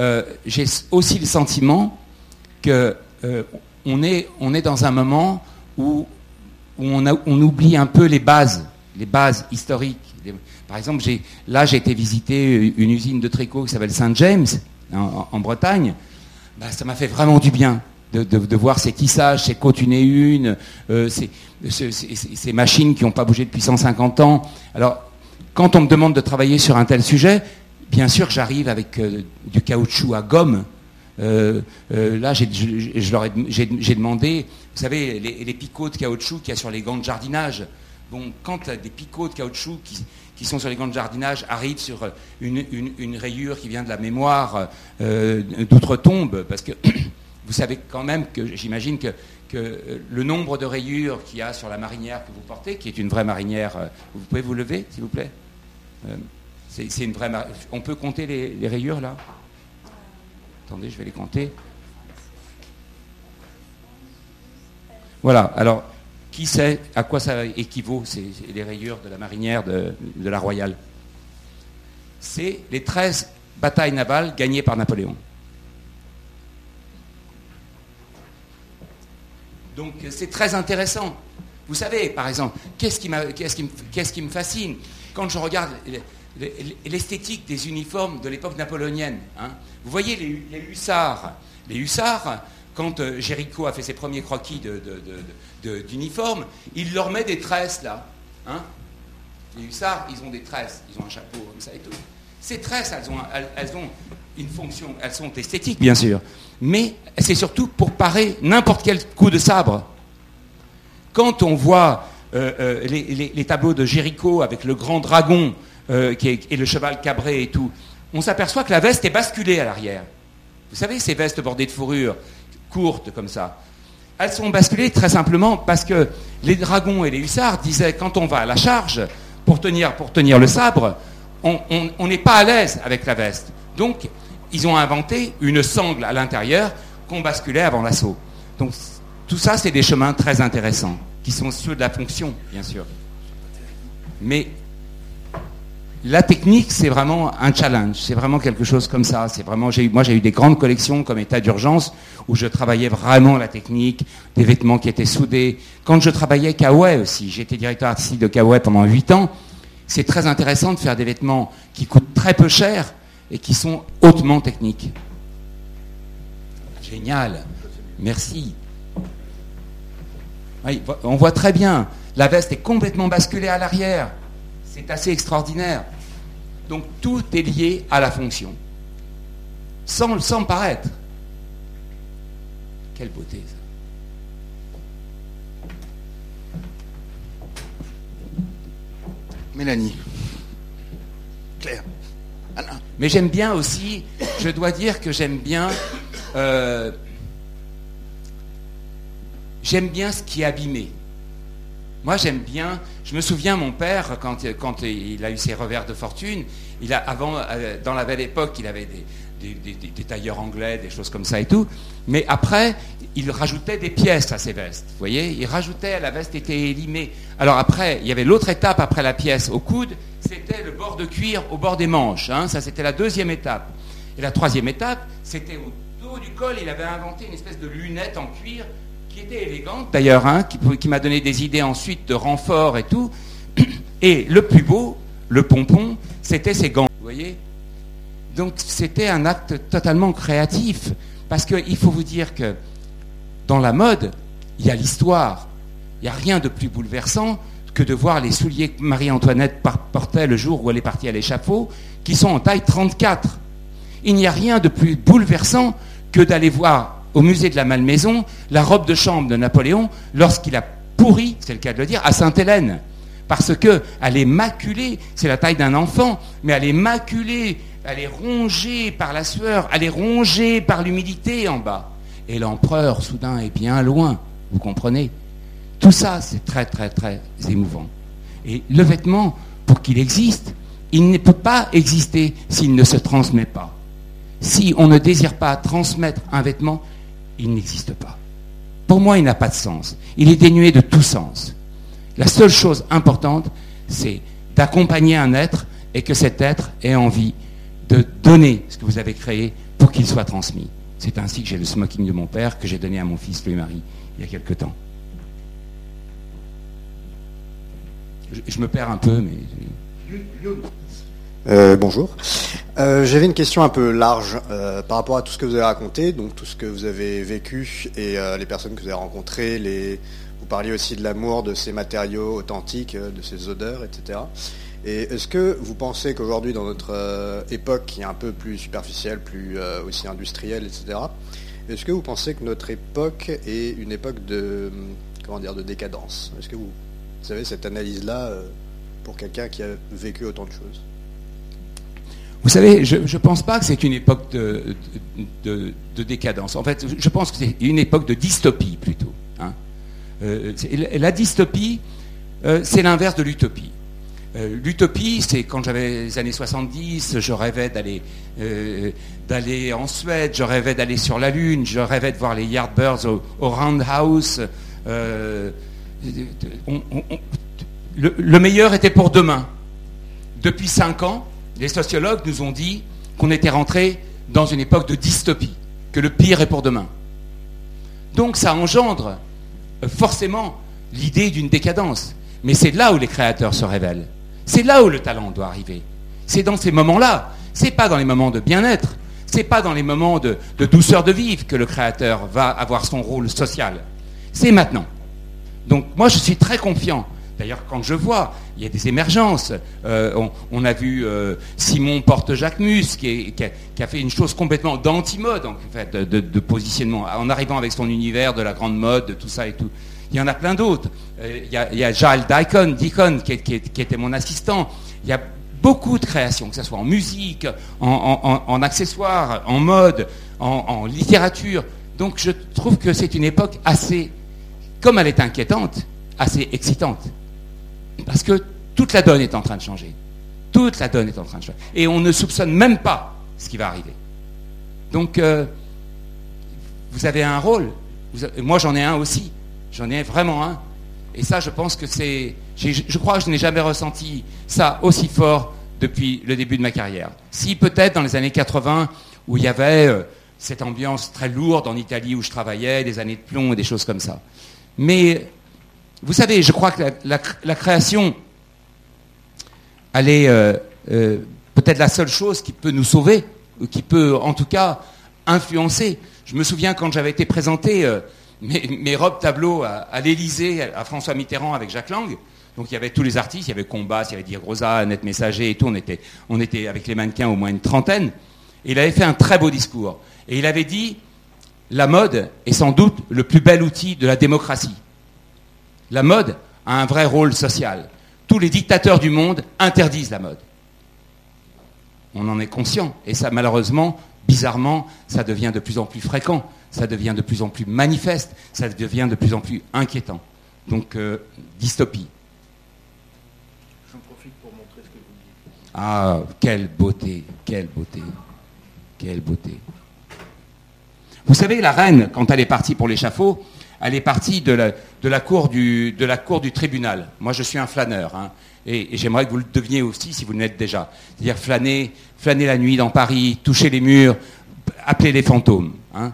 euh, j'ai aussi le sentiment que euh, on est, dans un moment où, on, oublie un peu les bases, les bases historiques. Par exemple, là, j'ai été visiter une usine de tricot qui s'appelle Saint James, en, Bretagne. Bah, ça m'a fait vraiment du bien de, voir ces tissages, ces côtes une et une, euh, ces, machines qui n'ont pas bougé depuis 150 ans. Alors, quand on me demande de travailler sur un tel sujet, bien sûr, j'arrive avec euh, du caoutchouc à gomme. Euh, euh, là, j'ai demandé, vous savez, les, picots de caoutchouc qu'il y a sur les gants de jardinage. Bon, quand des picots de caoutchouc qui, sont sur les gants de jardinage arrivent sur une, rayure qui vient de la mémoire d'outre-tombe, parce que vous savez quand même que j'imagine que, le nombre de rayures qu'il y a sur la marinière que vous portez, qui est une vraie marinière, vous pouvez vous lever, s'il vous plaît? C'est une vraie. On peut compter les, rayures là? Attendez, je vais les compter. Voilà, alors, qui sait à quoi ça équivaut, ces, les rayures de la marinière de, la Royale? C'est les 13 batailles navales gagnées par Napoléon. Donc c'est très intéressant. Vous savez, par exemple, qu'est-ce qui, qui, qui, me fascine? Quand je regarde l'esthétique des uniformes de l'époque napoléonienne. Hein. Vous voyez les, hussards. Les hussards, quand euh, Géricault a fait ses premiers croquis d'uniformes, il leur met des tresses là. Hein. Les hussards, ils ont des tresses, ils ont un chapeau comme ça et tout. Ces tresses, elles ont, elles, ont une fonction, elles sont esthétiques bien sûr, mais c'est surtout pour parer n'importe quel coup de sabre. Quand on voit euh, euh, les, les, tableaux de Géricault avec le grand dragon euh, et le cheval cabré et tout, on s'aperçoit que la veste est basculée à l'arrière. Vous savez, ces vestes bordées de fourrure, courtes comme ça, elles sont basculées très simplement parce que les dragons et les hussards disaient quand on va à la charge, pour tenir, pour tenir le sabre, on n'est pas à l'aise avec la veste. Donc, ils ont inventé une sangle à l'intérieur qu'on basculait avant l'assaut. Donc, tout ça, c'est des chemins très intéressants, qui sont ceux de la fonction, bien sûr. Mais la technique, c'est vraiment un challenge, c'est vraiment quelque chose comme ça. C'est vraiment, moi, j'ai eu des grandes collections comme état d'urgence où je travaillais vraiment la technique, des vêtements qui étaient soudés. Quand je travaillais Kawaii aussi, j'étais directeur artistique de Kawaii pendant 8 ans. C'est très intéressant de faire des vêtements qui coûtent très peu cher et qui sont hautement techniques. Génial, merci. on voit très bien, la veste est complètement basculée à l'arrière. C'est assez extraordinaire. Donc tout est lié à la fonction. Sans, sans paraître. Quelle beauté ça. Mélanie. Claire. Mais j'aime bien aussi, je dois dire que j'aime bien, euh, j'aime bien ce qui est abîmé. Moi, j'aime bien. Je me souviens, mon père, quand, il a eu ses revers de fortune, avant, euh, dans la belle époque, il avait des, des, tailleurs anglais, des choses comme ça et tout. Mais après, il rajoutait des pièces à ses vestes. Vous voyez Il rajoutait, la veste était élimée. Alors après, il y avait l'autre étape après la pièce au coude, c'était le bord de cuir au bord des manches. Hein. Ça, c'était la deuxième étape. Et la troisième étape, c'était au dos du col, il avait inventé une espèce de lunette en cuir qui était élégante d'ailleurs, hein, qui, m'a donné des idées ensuite de renfort et tout. Et le plus beau, le pompon, c'était ses gants. Voyez Donc c'était un acte totalement créatif. Parce qu'il faut vous dire que dans la mode, il y a l'histoire. Il n'y a rien de plus bouleversant que de voir les souliers que Marie-Antoinette portait le jour où elle est partie à l'échafaud, qui sont en taille 34. Il n'y a rien de plus bouleversant que d'aller voir au musée de la Malmaison la robe de chambre de Napoléon lorsqu'il a pourri, c'est le cas de le dire, à Sainte-Hélène. Parce qu'elle est maculée, c'est la taille d'un enfant, mais elle est maculée, elle est rongée par la sueur, elle est rongée par l'humidité en bas. Et l'empereur, soudain, est bien loin, vous comprenez Tout ça, c'est très, très, très émouvant. Et le vêtement, pour qu'il existe, il ne peut pas exister s'il ne se transmet pas. Si on ne désire pas transmettre un vêtement, il n'existe pas. Pour moi, il n'a pas de sens. Il est dénué de tout sens. La seule chose importante, c'est d'accompagner un être et que cet être ait envie de donner ce que vous avez créé pour qu'il soit transmis. C'est ainsi que j'ai le smoking de mon père que j'ai donné à mon fils Louis-Marie il y a quelque temps. Je, me perds un peu, mais... Euh, bonjour. Euh, j'avais une question un peu large euh, par rapport à tout ce que vous avez raconté, donc tout ce que vous avez vécu et les personnes que vous avez rencontrées. Vous parliez aussi de l'amour de ces matériaux authentiques, de ces odeurs, etc. Et est-ce que vous pensez qu'aujourd'hui, dans notre époque qui est un peu plus superficielle, plus aussi industrielle, etc., est-ce que vous pensez que notre époque est une époque de, de décadence? Est-ce que vous, savez cette analyse-là pour quelqu'un qui a vécu autant de choses? Vous savez, je ne pense pas que c'est une époque de, de, décadence. En fait, je pense que c'est une époque de dystopie plutôt. Hein. Euh, la dystopie, euh, c'est l'inverse de l'utopie. Euh, l'utopie, c'est quand j'avais les années 70, je rêvais d'aller en Suède, je rêvais d'aller sur la Lune, je rêvais de voir les Yardbirds au, au Roundhouse. le, le meilleur était pour demain. Depuis cinq ans, les sociologues nous ont dit qu'on était rentré dans une époque de dystopie, que le pire est pour demain. Donc ça engendre euh, forcément l'idée d'une décadence. Mais c'est là où les créateurs se révèlent. C'est là où le talent doit arriver. C'est dans ces moments-là. C'est pas dans les moments de bien-être. C'est pas dans les moments de, de, douceur de vivre que le créateur va avoir son rôle social. C'est maintenant. Donc moi je suis très confiant D'ailleurs, quand je vois, il y a des émergences. Euh, on, a vu euh, Simon Porte-Jacquemus qui, qui, a, fait une chose complètement d'anti-mode, en fait, de, positionnement, en arrivant avec son univers de la grande mode, de tout ça et tout. Il y en a plein d'autres. Euh, il, y a, Giles Dicon, qui, était mon assistant. Il y a beaucoup de créations, que ce soit en musique, en, accessoires, en mode, en littérature. Donc je trouve que c'est une époque assez, comme elle est inquiétante, assez excitante. Parce que toute la donne est en train de changer. Toute la donne est en train de changer. Et on ne soupçonne même pas ce qui va arriver. Donc, euh, vous avez un rôle. moi, j'en ai un aussi. J'en ai vraiment un. Et ça, je pense que c'est... Je crois que je n'ai jamais ressenti ça aussi fort depuis le début de ma carrière. Si peut-être dans les années 80, où il y avait euh, cette ambiance très lourde en Italie où je travaillais, des années de plomb et des choses comme ça. Mais vous savez, je crois que la, création, elle est euh, euh, peut-être la seule chose qui peut nous sauver, ou qui peut en tout cas influencer. Je me souviens quand j'avais été présenté euh, mes, robes tableaux à, l'Élysée, à François Mitterrand avec Jacques Lang. Donc il y avait tous les artistes, il y avait Combat, il y avait Dire Rosa, Annette Messager et tout. On était, on était avec les mannequins au moins une trentaine. Et il avait fait un très beau discours. Et il avait dit, la mode est sans doute le plus bel outil de la démocratie. La mode a un vrai rôle social. Tous les dictateurs du monde interdisent la mode. On en est conscient. Et ça, malheureusement, bizarrement, ça devient de plus en plus fréquent, ça devient de plus en plus manifeste, ça devient de plus en plus inquiétant. Donc, euh, dystopie. J'en profite pour montrer ce que vous dites. Ah, quelle beauté, quelle beauté, quelle beauté. Vous savez, la reine, quand elle est partie pour l'échafaud, elle est partie de la, cour, du, tribunal. Moi, je suis un flâneur. Hein, et, j'aimerais que vous le deveniez aussi si vous l'êtes déjà. C'est-à-dire flâner, flâner la nuit dans Paris, toucher les murs, appeler les fantômes. Hein.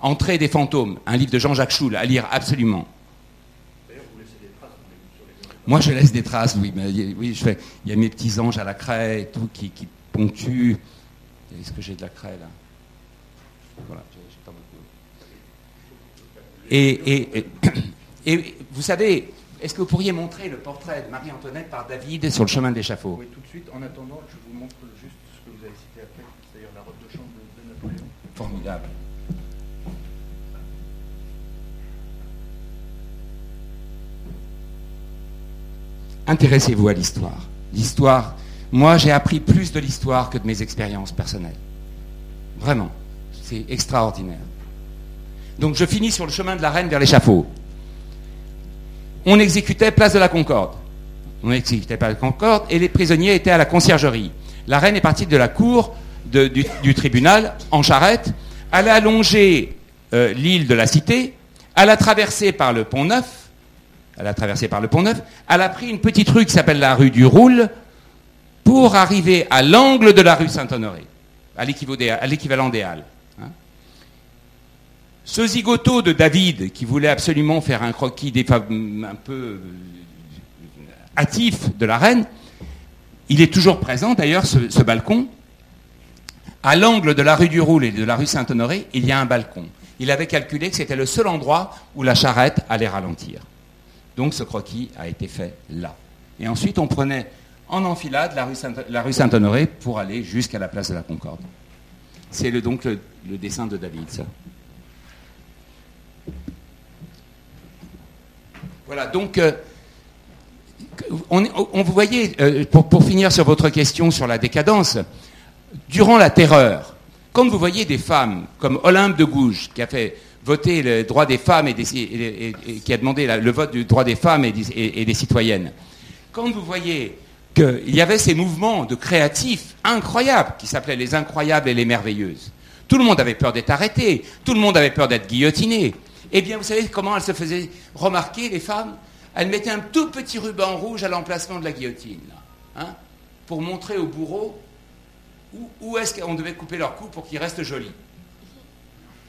Entrée des fantômes, un livre de Jean-Jacques Schul à lire absolument. Moi, je laisse des traces, oui. Oui je fais, il y a mes petits anges à la craie tout qui, qui ponctuent. Est-ce que j'ai de la craie là? Voilà. Et, vous savez, est-ce que vous pourriez montrer le portrait de Marie-Antoinette par David sur le chemin de l'échafaud Oui, tout de suite. En attendant, je vous montre juste ce que vous avez cité après, c'est-à-dire la robe de chambre de, Napoléon. Formidable. Intéressez-vous à l'histoire. L'histoire, moi j'ai appris plus de l'histoire que de mes expériences personnelles. Vraiment, c'est extraordinaire. Donc je finis sur le chemin de la reine vers l'échafaud. On exécutait place de la Concorde. On exécutait place de la Concorde et les prisonniers étaient à la conciergerie. La reine est partie de la cour du, tribunal en charrette. Elle a allongé euh, l'île de la Cité. Elle a traversé par le pont Neuf. Elle a traversé par le pont Neuf. Elle a pris une petite rue qui s'appelle la rue du Roule pour arriver à l'angle de la rue Saint-Honoré, à l'équivalent des Halles. Ce zigoto de David, qui voulait absolument faire un croquis un peu euh, hâtif de la reine, il est toujours présent d'ailleurs, ce, balcon. à l'angle de la rue du Roule et de la rue Saint-Honoré, il y a un balcon. Il avait calculé que c'était le seul endroit où la charrette allait ralentir. Donc ce croquis a été fait là. Et ensuite, on prenait en enfilade la rue Saint-Honoré pour aller jusqu'à la place de la Concorde. C'est donc le, dessin de David. Voilà, donc, euh, on, vous voyez, euh, pour, finir sur votre question sur la décadence, durant la terreur, quand vous voyez des femmes comme Olympe de Gouges, qui a fait voter le droit des femmes et, qui a demandé le vote du droit des femmes et des, citoyennes, quand vous voyez qu'il y avait ces mouvements de créatifs incroyables qui s'appelaient les incroyables et les merveilleuses, tout le monde avait peur d'être arrêté, tout le monde avait peur d'être guillotiné. Eh bien, vous savez comment elles se faisaient remarquer, les femmes? Elles mettaient un tout petit ruban rouge à l'emplacement de la guillotine, hein, pour montrer au bourreau où, où est-ce qu'on devait couper leur cou pour qu'ils restent jolis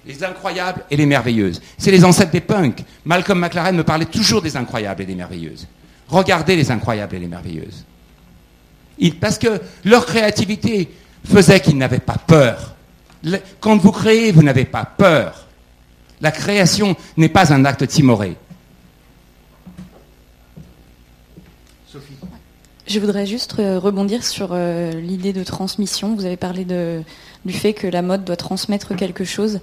les incroyables et les merveilleuses. C'est les ancêtres des punks. Malcolm McLaren me parlait toujours des incroyables et des merveilleuses. Regardez les incroyables et les merveilleuses. parce que leur créativité faisait qu'ils n'avaient pas peur. Quand vous créez, vous n'avez pas peur. La création n'est pas un acte timoré. Sophie. Je voudrais juste euh, rebondir sur euh, l'idée de transmission. Vous avez parlé du fait que la mode doit transmettre quelque chose.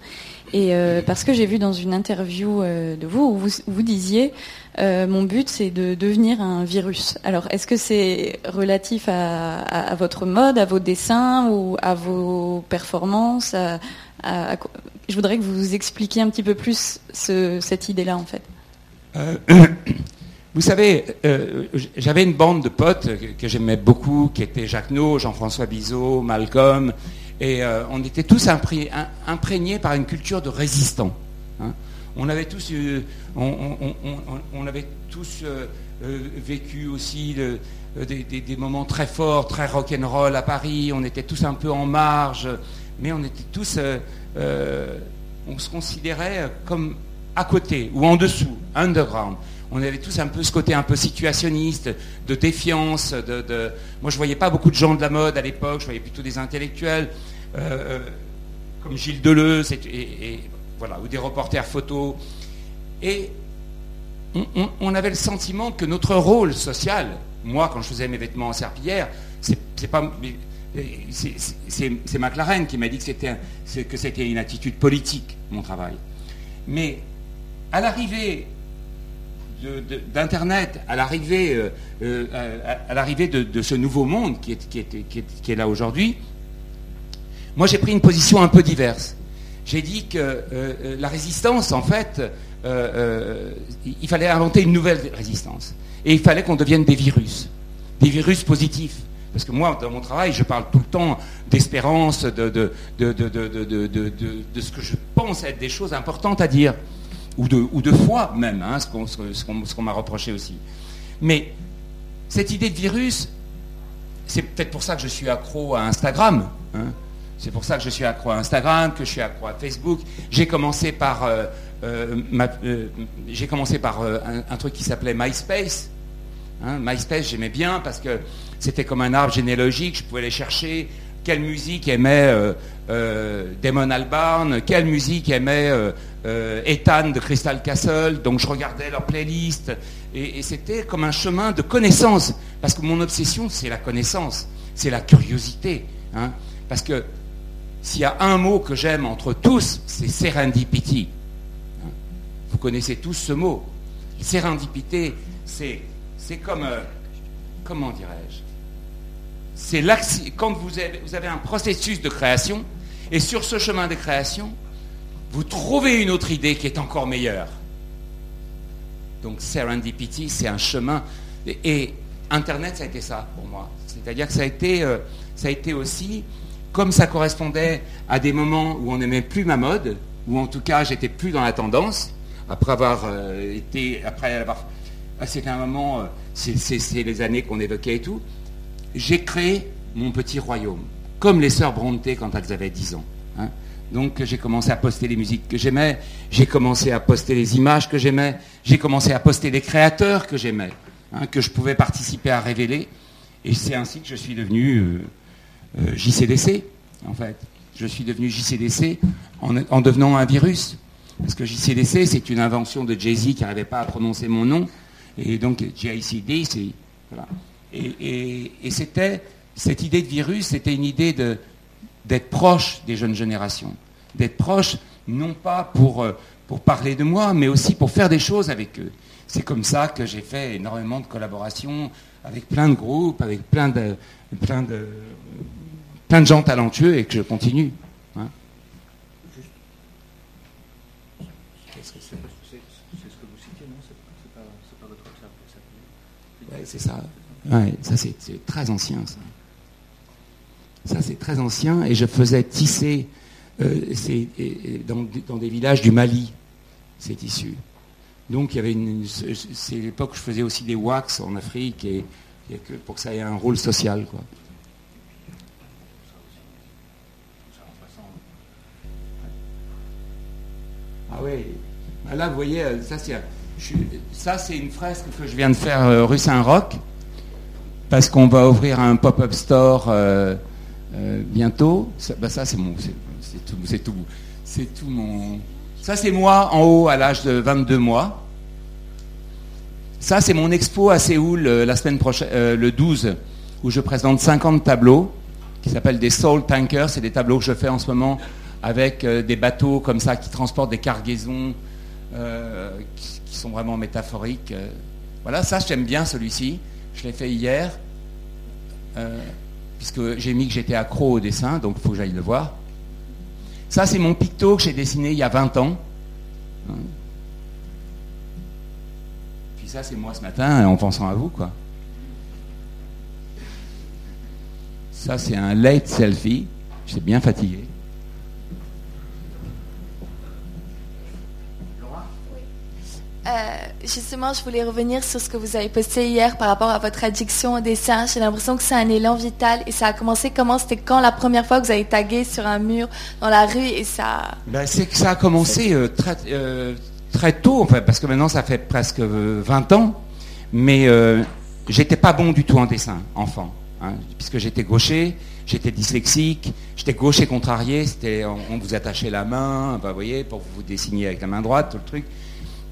Et euh, parce que j'ai vu dans une interview euh, de vous où vous, vous disiez euh, mon but c'est de devenir un virus. Alors est-ce que c'est relatif à, votre mode, à vos dessins ou à vos performances Je voudrais que vous expliquiez un petit peu plus cette idée-là en fait. Vous savez, j'avais une bande de potes que, j'aimais beaucoup, qui étaient Jacques No, Jean-François Bizot, Malcolm, et euh, on était tous imprégnés par une culture de résistants. Hein. On avait tous, euh, on, avait tous euh, vécu aussi des, moments très forts, très rock'n'roll à Paris. On était tous un peu en marge, mais on était tous, on se considérait comme à côté ou en dessous, underground on avait tous un peu ce côté un peu situationniste, de défiance. De, Moi, je voyais pas beaucoup de gens de la mode à l'époque, je voyais plutôt des intellectuels, euh, euh, comme Gilles Deleuze, voilà, ou des reporters photos. Et on, avait le sentiment que notre rôle social, moi, quand je faisais mes vêtements en serpillière, c'est pas c'est McLaren qui m'a dit que c'était une attitude politique, mon travail. Mais à l'arrivée d'Internet, à l'arrivée euh, euh, de, ce nouveau monde qui est, là aujourd'hui, moi j'ai pris une position un peu diverse. J'ai dit que euh, la résistance, en fait, il fallait inventer une nouvelle résistance. Et il fallait qu'on devienne des virus, des virus positifs. Parce que moi, dans mon travail, je parle tout le temps d'espérance, de, de, de, ce que je pense être des choses importantes à dire ou de, ou de foi même, hein, ce qu'on m'a reproché aussi. Mais cette idée de virus, c'est peut-être pour ça que je suis accro à Instagram. Hein. C'est pour ça que je suis accro à Instagram, que je suis accro à Facebook. J'ai commencé par, euh, euh, euh, j'ai commencé par un, truc qui s'appelait MySpace. Hein. MySpace, j'aimais bien parce que c'était comme un arbre généalogique. Je pouvais aller chercher quelle musique aimait Damon Albarn, quelle musique aimait euh, Ethan de Crystal Castle, donc je regardais leur playlist, et, c'était comme un chemin de connaissance, parce que mon obsession, c'est la connaissance, c'est la curiosité. Hein. parce que s'il y a un mot que j'aime entre tous, c'est serendipity. Vous connaissez tous ce mot. Serendipité, c'est, c'est comme, euh, comment dirais-je? C'est quand vous avez, un processus de création, et sur ce chemin de création, vous trouvez une autre idée qui est encore meilleure. Donc serendipity, c'est un chemin. Et Internet, ça a été ça pour moi. C'est-à-dire que ça a été, euh, ça a été aussi, comme ça correspondait à des moments où on n'aimait plus ma mode, ou en tout cas j'étais plus dans la tendance, après avoir euh, été, après avoir, ah, c'était un moment, euh, c'est les années qu'on évoquait et tout, j'ai créé mon petit royaume, comme les sœurs Brontë quand elles avaient 10 ans. Hein. Donc j'ai commencé à poster les musiques que j'aimais, j'ai commencé à poster les images que j'aimais, j'ai commencé à poster les créateurs que j'aimais, hein, que je pouvais participer à révéler. Et c'est ainsi que je suis devenu euh, euh, JCDC, en fait. je suis devenu JCDC en, devenant un virus. Parce que JCDC, c'est une invention de Jay-Z qui n'arrivait pas à prononcer mon nom. Et donc JICD, c'est... Voilà. Et, c'était... Cette idée de virus, c'était une idée d'être proche des jeunes générations. D'être proche, non pas pour, euh, pour parler de moi, mais aussi pour faire des choses avec eux. C'est comme ça que j'ai fait énormément de collaborations avec plein de groupes, avec plein de, plein de, plein de gens talentueux et que je continue. Hein. Qu'est-ce que c'est C'est ce que vous citez, non C'est pas, pas, votre Oui, c'est ça. Ouais, ça c'est très ancien, ça. Ça c'est très ancien et je faisais tisser euh, dans, des villages du Mali, ces tissus. Donc il y avait une, c'est l'époque où je faisais aussi des wax en Afrique et, que, pour que ça ait un rôle social. Ah oui, bah là vous voyez, euh, ça c'est, ça c'est une fresque que je viens de faire euh, rue Saint-Roch, parce qu'on va ouvrir un pop-up store euh, bientôt. Ça, bah, c'est tout, mon, ça, c'est moi en haut à l'âge de 22 mois. Ça, c'est mon expo à Séoul euh, la semaine prochaine, euh, le 12, où je présente 50 tableaux qui s'appellent des Soul Tankers. C'est des tableaux que je fais en ce moment avec euh, des bateaux comme ça qui transportent des cargaisons sont vraiment métaphoriques. Voilà, ça, j'aime bien celui-ci. Je l'ai fait hier, puisque j'ai mis que j'étais accro au dessin, donc il faut que j'aille le voir. Ça, c'est mon picto que j'ai dessiné il y a 20 ans. Puis ça, c'est moi ce matin en pensant à vous, quoi. Ça, c'est un late selfie. J'étais bien fatigué. Euh, justement, je voulais revenir sur ce que vous avez posté hier par rapport à votre addiction au dessin. J'ai l'impression que c'est un élan vital et ça a commencé comment? C'était quand la première fois que vous avez tagué sur un mur dans la rue et ça ben, C'est que ça a commencé euh, très, euh, très tôt, en fait, parce que maintenant ça fait presque 20 ans, mais j'étais pas bon du tout en dessin, enfant, hein, puisque j'étais gaucher, j'étais dyslexique, j'étais gaucher contrarié, c'était on, vous attachait la main, vous voyez, pour vous dessiner avec la main droite, tout le truc.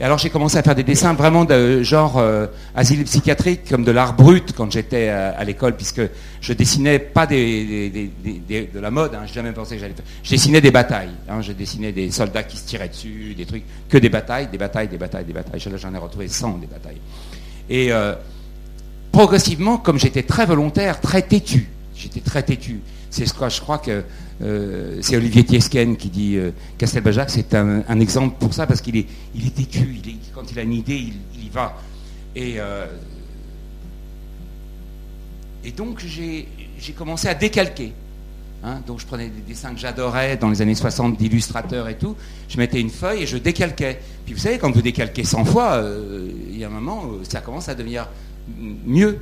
Et alors j'ai commencé à faire des dessins vraiment de genre euh, asile psychiatrique, comme de l'art brut quand j'étais à, l'école, puisque je dessinais pas de la mode, hein, j'ai jamais pensé que j'allais faire. Je dessinais des batailles, hein, je dessinais des soldats qui se tiraient dessus, des trucs, que des batailles, des batailles, des batailles, des batailles. J'en ai retrouvé 100 des batailles. Et euh, progressivement, comme j'étais très volontaire, très têtu, j'étais très têtu. C'est ce que je crois que euh, c'est Olivier Tiesken qui dit euh, Castelbajac, c'est un, exemple pour ça, parce qu'il est, il est têtu, quand il a une idée, il, y va. Et, euh, et donc j'ai commencé à décalquer. Hein. donc je prenais des dessins que j'adorais dans les années 60 d'illustrateurs et tout, je mettais une feuille et je décalquais. Puis vous savez, quand vous décalquez 100 fois, il y a un moment, ça commence à devenir mieux.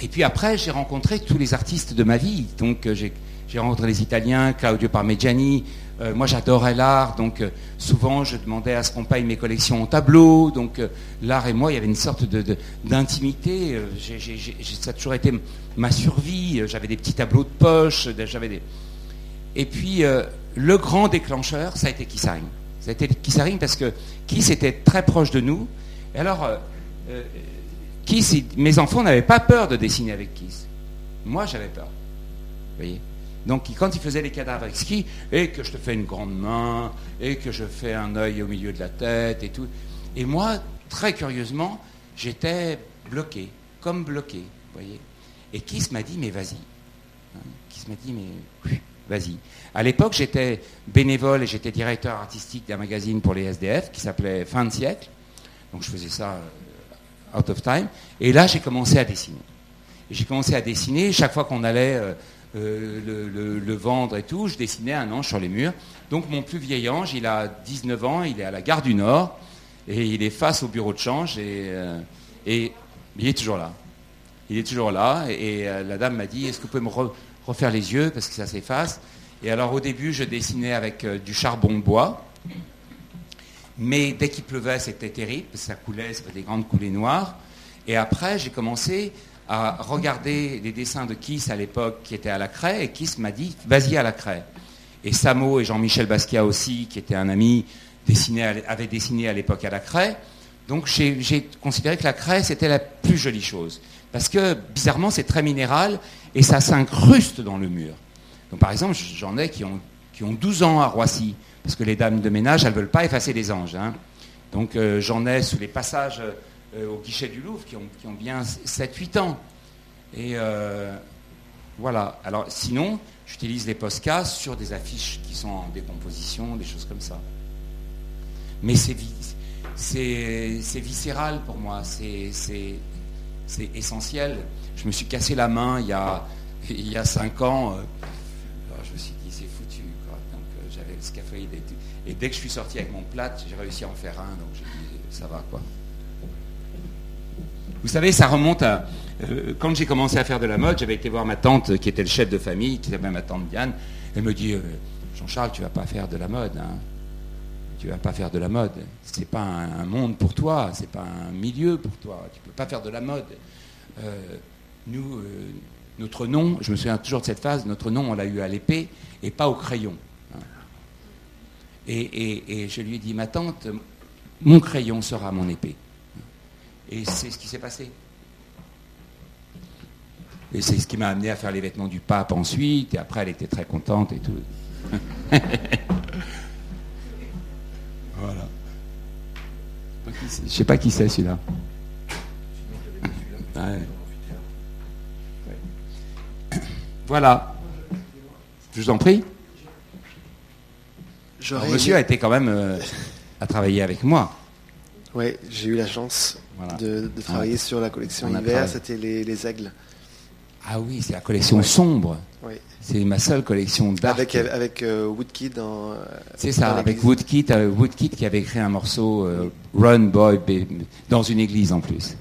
Et puis après, j'ai rencontré tous les artistes de ma vie. Donc j'ai j'ai rencontré les Italiens, Claudio Parmigiani. Euh, moi, j'adorais l'art, donc euh, souvent, je demandais à ce qu'on paye mes collections en tableau. Donc, euh, l'art et moi, il y avait une sorte d'intimité. ça a toujours été ma survie. J'avais des petits tableaux de poche. J'avais des... Et puis, le grand déclencheur, ça a été Kissaring. Ça a été Kissaring parce que Kiss était très proche de nous. Et alors, Kiss, mes enfants n'avaient pas peur de dessiner avec Kiss. Moi, j'avais peur. Vous voyez? Donc quand il faisait les cadavres exquis, et que je te fais une grande main, et que je fais un œil au milieu de la tête et tout. Et moi, très curieusement, j'étais bloqué, comme bloqué, voyez. Et Kiss m'a dit, mais vas-y. Hein, Kiss m'a dit, mais vas-y. À l'époque, j'étais bénévole et j'étais directeur artistique d'un magazine pour les SDF qui s'appelait Fin de siècle. Donc je faisais ça euh, out of time. Et là, j'ai commencé à dessiner. J'ai commencé à dessiner. Chaque fois qu'on allait euh, le, vendre et tout, je dessinais un ange sur les murs. Donc mon plus vieil ange, il a 19 ans, il est à la gare du Nord, et il est face au bureau de change, et, euh, il est toujours là. Il est toujours là, et, euh, la dame m'a dit, est-ce que vous pouvez me refaire les yeux, parce que ça s'efface Et alors au début, je dessinais avec du charbon de bois, mais dès qu'il pleuvait, c'était terrible, ça coulait, faisait des grandes coulées noires. Et après, j'ai commencé à regarder les dessins de Kiss à l'époque qui étaient à la craie, et Kiss m'a dit, vas-y à la craie. Et Samo et Jean-Michel Basquiat aussi, qui était un ami, avaient dessiné à l'époque à la craie. Donc j'ai considéré que la craie, c'était la plus jolie chose. Parce que, bizarrement, c'est très minéral et ça s'incruste dans le mur. Donc par exemple, j'en ai qui ont, qui ont 12 ans à Roissy, parce que les dames de ménage, elles ne veulent pas effacer les anges. Hein. Donc euh, j'en ai sous les passages euh, au guichet du Louvre qui ont, qui ont bien 7-8 ans. Et euh, voilà. Alors sinon, j'utilise les poscas sur des affiches qui sont en décomposition, des choses comme ça. Mais c'est viscéral pour moi, c'est essentiel. Je me suis cassé la main il y a, il y a 5 ans. je me suis dit, c'est foutu. J'avais le scaphoïde et, et dès que je suis sorti avec mon plat, j'ai réussi à en faire un. Donc j'ai dit, ça va quoi. Vous savez, ça remonte à... Euh, quand j'ai commencé à faire de la mode, j'avais été voir ma tante qui était le chef de famille, qui s'appelait ma tante Diane. Elle me dit, euh, Jean-Charles, tu vas pas faire de la mode. Hein. Tu vas pas faire de la mode. C'est pas un, monde pour toi, c'est pas un milieu pour toi. Tu peux pas faire de la mode. Euh, nous, notre nom, je me souviens toujours de cette phase, notre nom, on l'a eu à l'épée et pas au crayon. Hein. Et, et je lui ai dit, ma tante, mon crayon sera mon épée. Et c'est ce qui s'est passé. Et c'est ce qui m'a amené à faire les vêtements du pape ensuite, et après elle était très contente et tout. voilà. Je ne sais pas qui c'est celui-là. Voilà. Je vous en prie. monsieur a été quand même euh, à travailler avec moi. Oui, j'ai eu la chance de, travailler sur la collection hiver, c'était les, aigles. Ah oui, c'est la collection sombre. C'est ma seule collection d'art. Avec, avec euh, Woodkid dans. c'est ça, avec Woodkid, euh, Woodkid qui avait écrit un morceau euh, Run Boy dans une église en plus.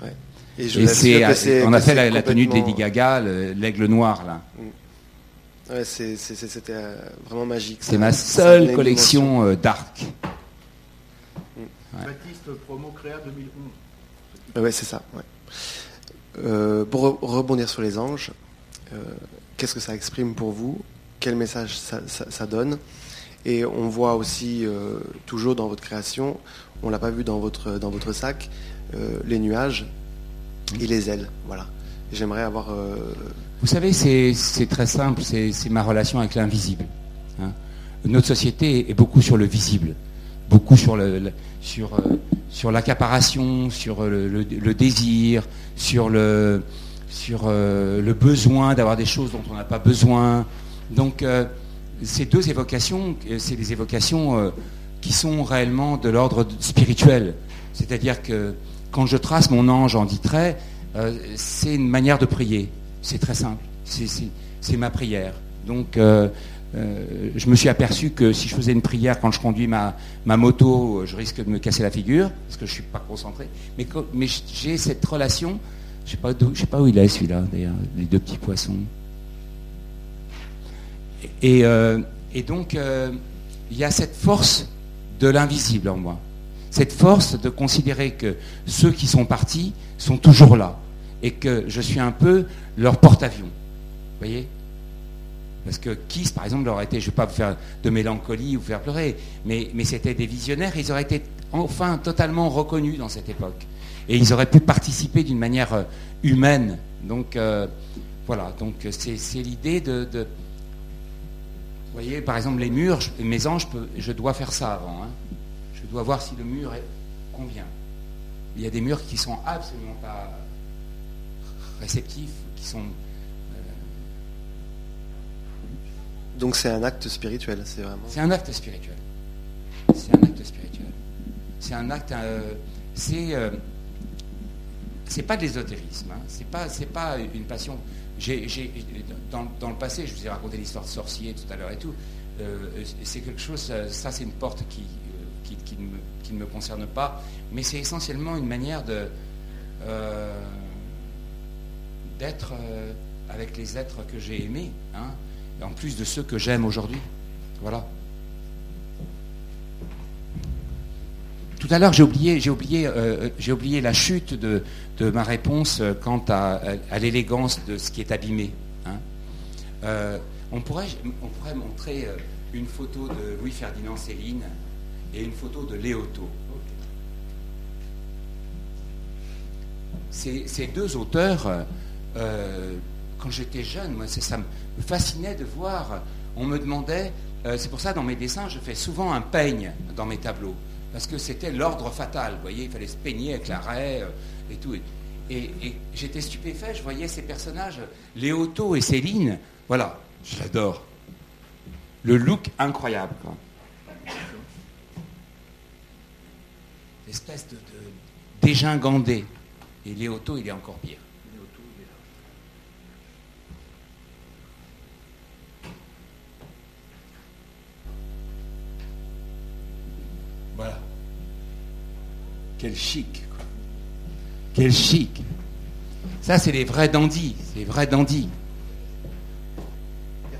Et, c'est, on a fait la, tenue de Lady Gaga, l'aigle noir là. Mm. Ouais, c'était vraiment magique. C'est ma seule collection d'arc. Mm. Baptiste Promo Créa 2011. Oui, c'est ça. Euh, pour rebondir sur les anges, euh, qu'est-ce que ça exprime pour vous? Quel message ça, donne? Et on voit aussi, euh, toujours dans votre création, on ne l'a pas vu dans votre, dans votre sac, les nuages et les ailes. Voilà. J'aimerais avoir... Vous savez, c'est très simple, c'est ma relation avec l'invisible. Hein. Notre société est beaucoup sur le visible, beaucoup sur le sur, sur l'accaparation, sur le, désir, sur le, sur, euh, le besoin d'avoir des choses dont on n'a pas besoin. Donc euh, ces deux évocations, c'est des évocations qui sont réellement de l'ordre spirituel. C'est-à-dire que quand je trace mon ange en dix traits, c'est une manière de prier. C'est très simple. C'est ma prière. Donc euh, je me suis aperçu que si je faisais une prière quand je conduis ma, moto, je risque de me casser la figure, parce que je ne suis pas concentré. Mais, j'ai cette relation, je ne sais, pas où il est celui-là, d'ailleurs, les deux petits poissons. Et, euh, donc, euh, il y a cette force de l'invisible en moi. Cette force de considérer que ceux qui sont partis sont toujours là. Et que je suis un peu leur porte-avions. Vous voyez? Parce que Kiss, par exemple, aurait été, je ne vais pas vous faire de mélancolie ou vous faire pleurer, mais, c'était des visionnaires, ils auraient été enfin totalement reconnus dans cette époque. Et ils auraient pu participer d'une manière euh, humaine. Donc euh, voilà, donc c'est l'idée de, Vous voyez, par exemple, les murs, mes anges, je, dois faire ça avant. Hein. Je dois voir si le mur est, convient. Il y a des murs qui sont absolument pas réceptifs, qui sont Donc c'est un acte spirituel, c'est vraiment. C'est un acte spirituel. C'est un acte spirituel. C'est un acte. Euh, c'est. Euh, c'est pas de l'ésotérisme. Hein. C'est pas. C'est pas une passion. J'ai, dans, le passé, je vous ai raconté l'histoire de sorcier tout à l'heure et tout. Euh, c'est quelque chose. Ça, c'est une porte qui, qui, ne me, qui, ne me, concerne pas. Mais c'est essentiellement une manière de d'être avec les êtres que j'ai aimés. Hein en plus de ceux que j'aime aujourd'hui. Voilà. tout à l'heure, j'ai oublié, j'ai oublié la chute de, ma réponse quant à, l'élégance de ce qui est abîmé. Hein. on, pourrait, on pourrait montrer une photo de Louis-Ferdinand Céline et une photo de Léoto. Ces, deux auteurs, quand j'étais jeune, moi, ça me fascinait de voir, on me demandait, euh, c'est pour ça dans mes dessins, je fais souvent un peigne dans mes tableaux, parce que c'était l'ordre fatal, vous voyez, il fallait se peigner avec l'arrêt euh, et tout. Et, j'étais stupéfait, je voyais ces personnages, Léoto et Céline, voilà, je l'adore. Le look incroyable. L'espèce de, de dégingandé. Et Léoto, il est encore pire. Voilà. Quel chic. Quel chic. Ça, c'est les vrais dandys. C'est les vrais dandys.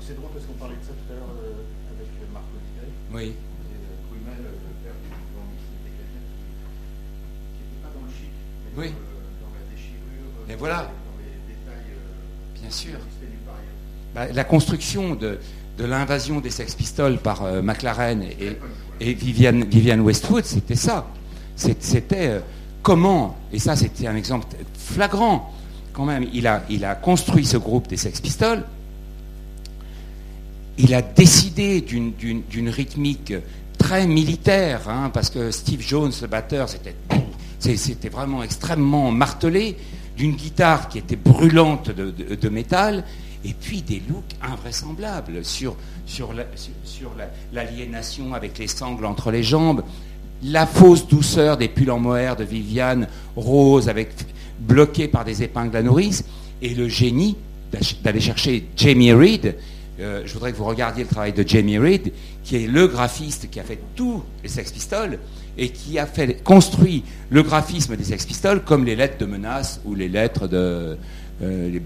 C'est drôle parce qu'on parlait de ça tout à l'heure euh, avec Marc Olivier. Oui. Et Couimel, euh, le père du grand c'était quelqu'un qui n'était pas dans le chic, mais oui. dans, la déchirure, mais voilà. dans les détails. Euh, Bien sûr. Bah, la construction de, de l'invasion des Sex Pistols par euh, McLaren et, et Vivian, Westwood, c'était ça. C'était euh, comment, et ça c'était un exemple flagrant, quand même, il a, construit ce groupe des Sex Pistols, il a décidé d'une rythmique très militaire, hein, parce que Steve Jones, le batteur, c'était vraiment extrêmement martelé, d'une guitare qui était brûlante de métal, et puis des looks invraisemblables sur, l'aliénation avec les sangles entre les jambes, la fausse douceur des pulls en mohair de Viviane, rose, avec, par des épingles à nourrice, et le génie d'aller chercher Jamie Reed. Euh, je voudrais que vous regardiez le travail de Jamie Reed, qui est le graphiste qui a fait tous les Sex Pistols et qui a construit le graphisme des Sex Pistols comme les lettres de menace ou les lettres de, euh,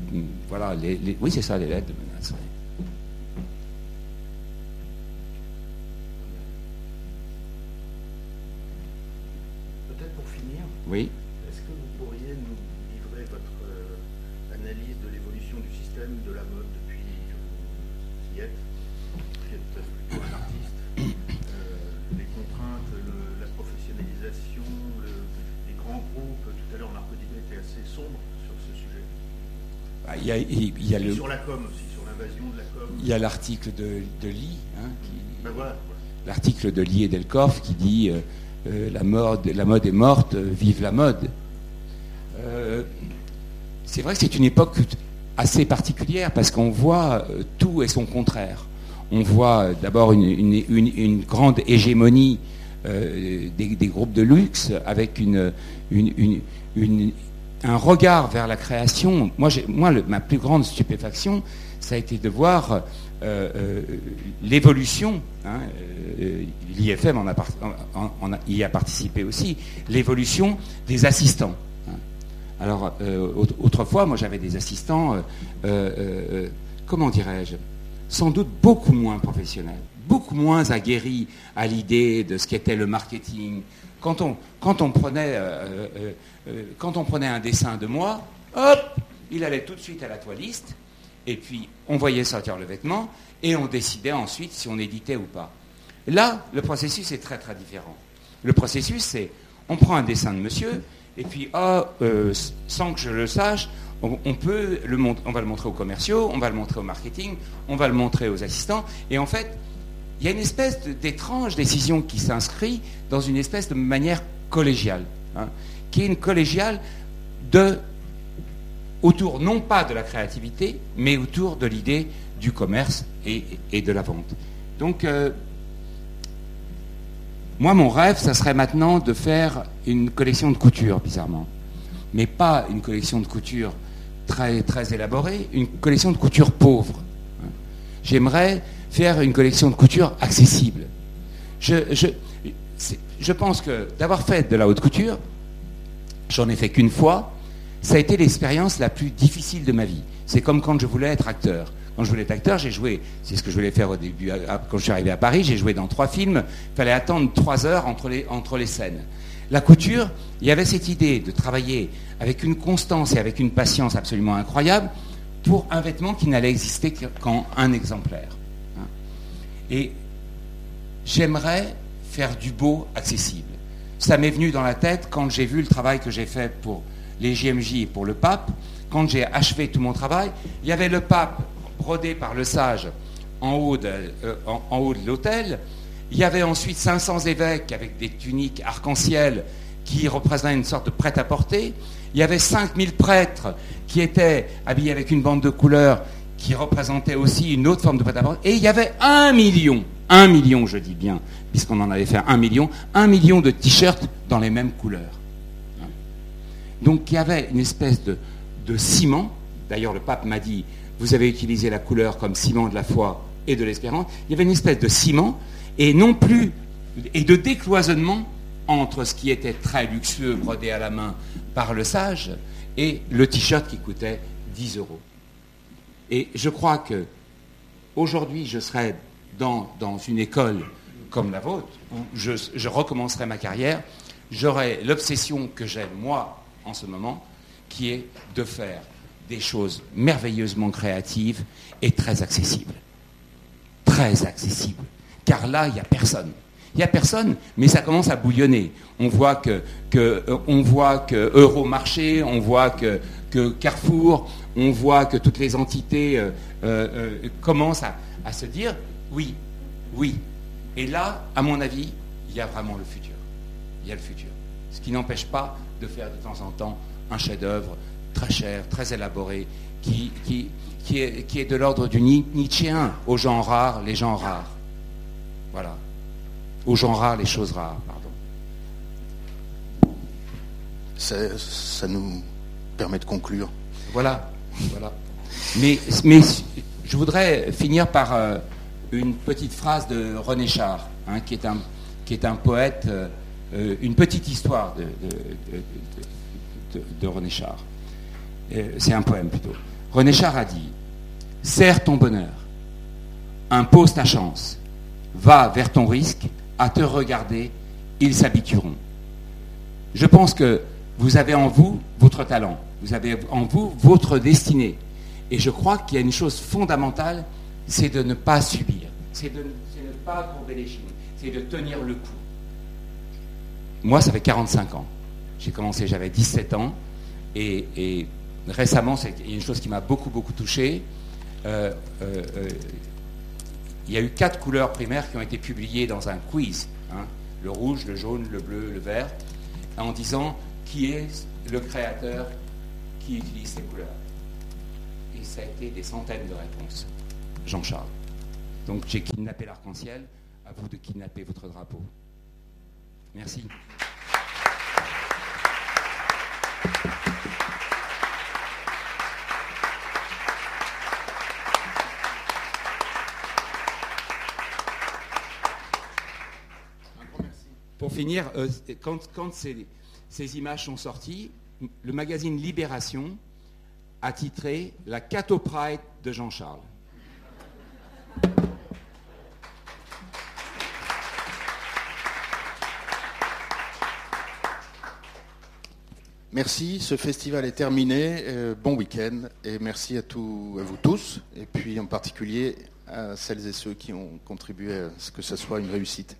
voilà, les, oui, c'est ça, les lettres de menace pour finir. Oui. Est-ce que vous pourriez nous livrer votre euh, analyse de l'évolution du système de la mode depuis que vous y êtes Vous êtes plutôt un artiste. Euh, les contraintes, la professionnalisation, les grands groupes. Tout à l'heure, Narcotica était assez sombre bah, il y a, il y a le, sur la com aussi, sur l'invasion de la com. Il y a l'article de, de Lee, hein, ben voilà. l'article de Lee et Delkorff qui dit euh, euh, la, mode, est morte, vive la mode. Euh, c'est vrai que c'est une époque assez particulière parce qu'on voit tout et son contraire. On voit d'abord une, grande hégémonie des, groupes de luxe avec un regard vers la création. Moi, ma plus grande stupéfaction, ça a été de voir euh, euh, l'évolution. Hein, euh, L'IFM y a participé aussi. L'évolution des assistants. Hein. Alors, autrefois, moi, j'avais des assistants, comment dirais-je, sans doute beaucoup moins professionnels, beaucoup moins aguerris à l'idée de ce qu'était le marketing. Quand on, prenait euh, quand on prenait un dessin de moi, hop, il allait tout de suite à la toiliste, et puis on voyait sortir le vêtement, et on décidait ensuite si on éditait ou pas. Là, le processus est très très différent. Le processus, c'est on prend un dessin de monsieur, et puis, oh, euh, sans que je le sache, on, peut le va le montrer aux commerciaux, on va le montrer au marketing, on va le montrer aux assistants, et en fait, il y a une espèce d'étrange décision qui s'inscrit dans une espèce de manière collégiale. Hein qui est une collégiale de, autour non pas de la créativité, mais autour de l'idée du commerce et, de la vente. Donc, euh, moi, mon rêve, ça serait maintenant de faire une collection de couture, bizarrement. Mais pas une collection de couture très, très élaborée, une collection de couture pauvre. J'aimerais faire une collection de couture accessible. Je, je, je pense que d'avoir fait de la haute couture, J'en ai fait qu'une fois. Ça a été l'expérience la plus difficile de ma vie. C'est comme quand je voulais être acteur. quand je voulais être acteur, j'ai joué, c'est ce que je voulais faire au début, quand je suis arrivé à Paris, j'ai joué dans trois films, il fallait attendre trois heures entre les, scènes. La couture, il y avait cette idée de travailler avec une constance et avec une patience absolument incroyable pour un vêtement qui n'allait exister qu'en un exemplaire. Hein. Et j'aimerais faire du beau accessible. Ça m'est venu dans la tête quand j'ai vu le travail que j'ai fait pour les JMJ pour le pape. Quand j'ai achevé tout mon travail, il y avait le pape brodé par le sage en haut de, euh, l'hôtel. Il y avait ensuite 500 évêques avec des tuniques arc-en-ciel qui représentaient une sorte de prêt-à-porter. Il y avait 5000 prêtres qui étaient habillés avec une bande de couleurs qui représentait aussi une autre forme de prêt-à-porter. Et il y avait un million, un million, je dis bien, puisqu'on en avait fait un million, un million de t-shirts dans les mêmes couleurs. Donc il y avait une espèce de, ciment. D'ailleurs, le pape m'a dit, vous avez utilisé la couleur comme ciment de la foi et de l'espérance. Il y avait une espèce de ciment et non plus et de décloisonnement entre ce qui était très luxueux, brodé à la main par le sage, et le t-shirt qui coûtait 10 euros. Et je crois que aujourd'hui, je serais dans, une école comme la vôtre, où je, je recommencerai ma carrière, j'aurais l'obsession que j'ai, moi, en ce moment, qui est de faire des choses merveilleusement créatives et très accessibles. Très accessibles. Car là, il n'y a personne. Il n'y a personne, mais ça commence à bouillonner. On voit que, euh, on voit que Euromarché, on voit que, que, Carrefour, on voit que toutes les entités euh, euh, commencent à, se dire oui, oui. Et là, à mon avis, il y a vraiment le futur. Il y a le futur. Ce qui n'empêche pas de faire de temps en temps un chef-d'œuvre très cher, très élaboré, qui, qui, qui, est, qui est de l'ordre du Nietzschéen, aux gens rares, les gens rares. Voilà aux gens rares les choses rares. Pardon. Ça, nous permet de conclure. Voilà. voilà. Mais, mais je voudrais finir par euh, une petite phrase de René Char, hein, qui, est un, qui est un poète, euh, euh, une petite histoire de, de René Char. C'est un poème plutôt. René Char a dit Serre ton bonheur, impose ta chance, va vers ton risque, à te regarder, ils s'habitueront. Je pense que vous avez en vous votre talent, vous avez en vous votre destinée. Et je crois qu'il y a une chose fondamentale, c'est de ne pas subir, c'est de, ne pas courber les chines, c'est de tenir le coup. Moi, ça fait 45 ans. J'ai commencé, j'avais 17 ans, et, récemment, c'est une chose qui m'a beaucoup, beaucoup touché. Euh, euh, euh, il y a eu quatre couleurs primaires qui ont été publiées dans un quiz, hein. le rouge, le jaune, le bleu, le vert, en disant qui est le créateur qui utilise ces couleurs. Et ça a été des centaines de réponses. Jean-Charles. Donc j'ai kidnappé l'arc-en-ciel, à vous de kidnapper votre drapeau. Merci. Pour finir, euh, quand, ces, images sont sorties, le magazine Libération a titré La Cato Pride de Jean-Charles. Merci, ce festival est terminé. Euh, bon week-end et merci à, à vous tous et puis en particulier à celles et ceux qui ont contribué à ce que ce soit une réussite.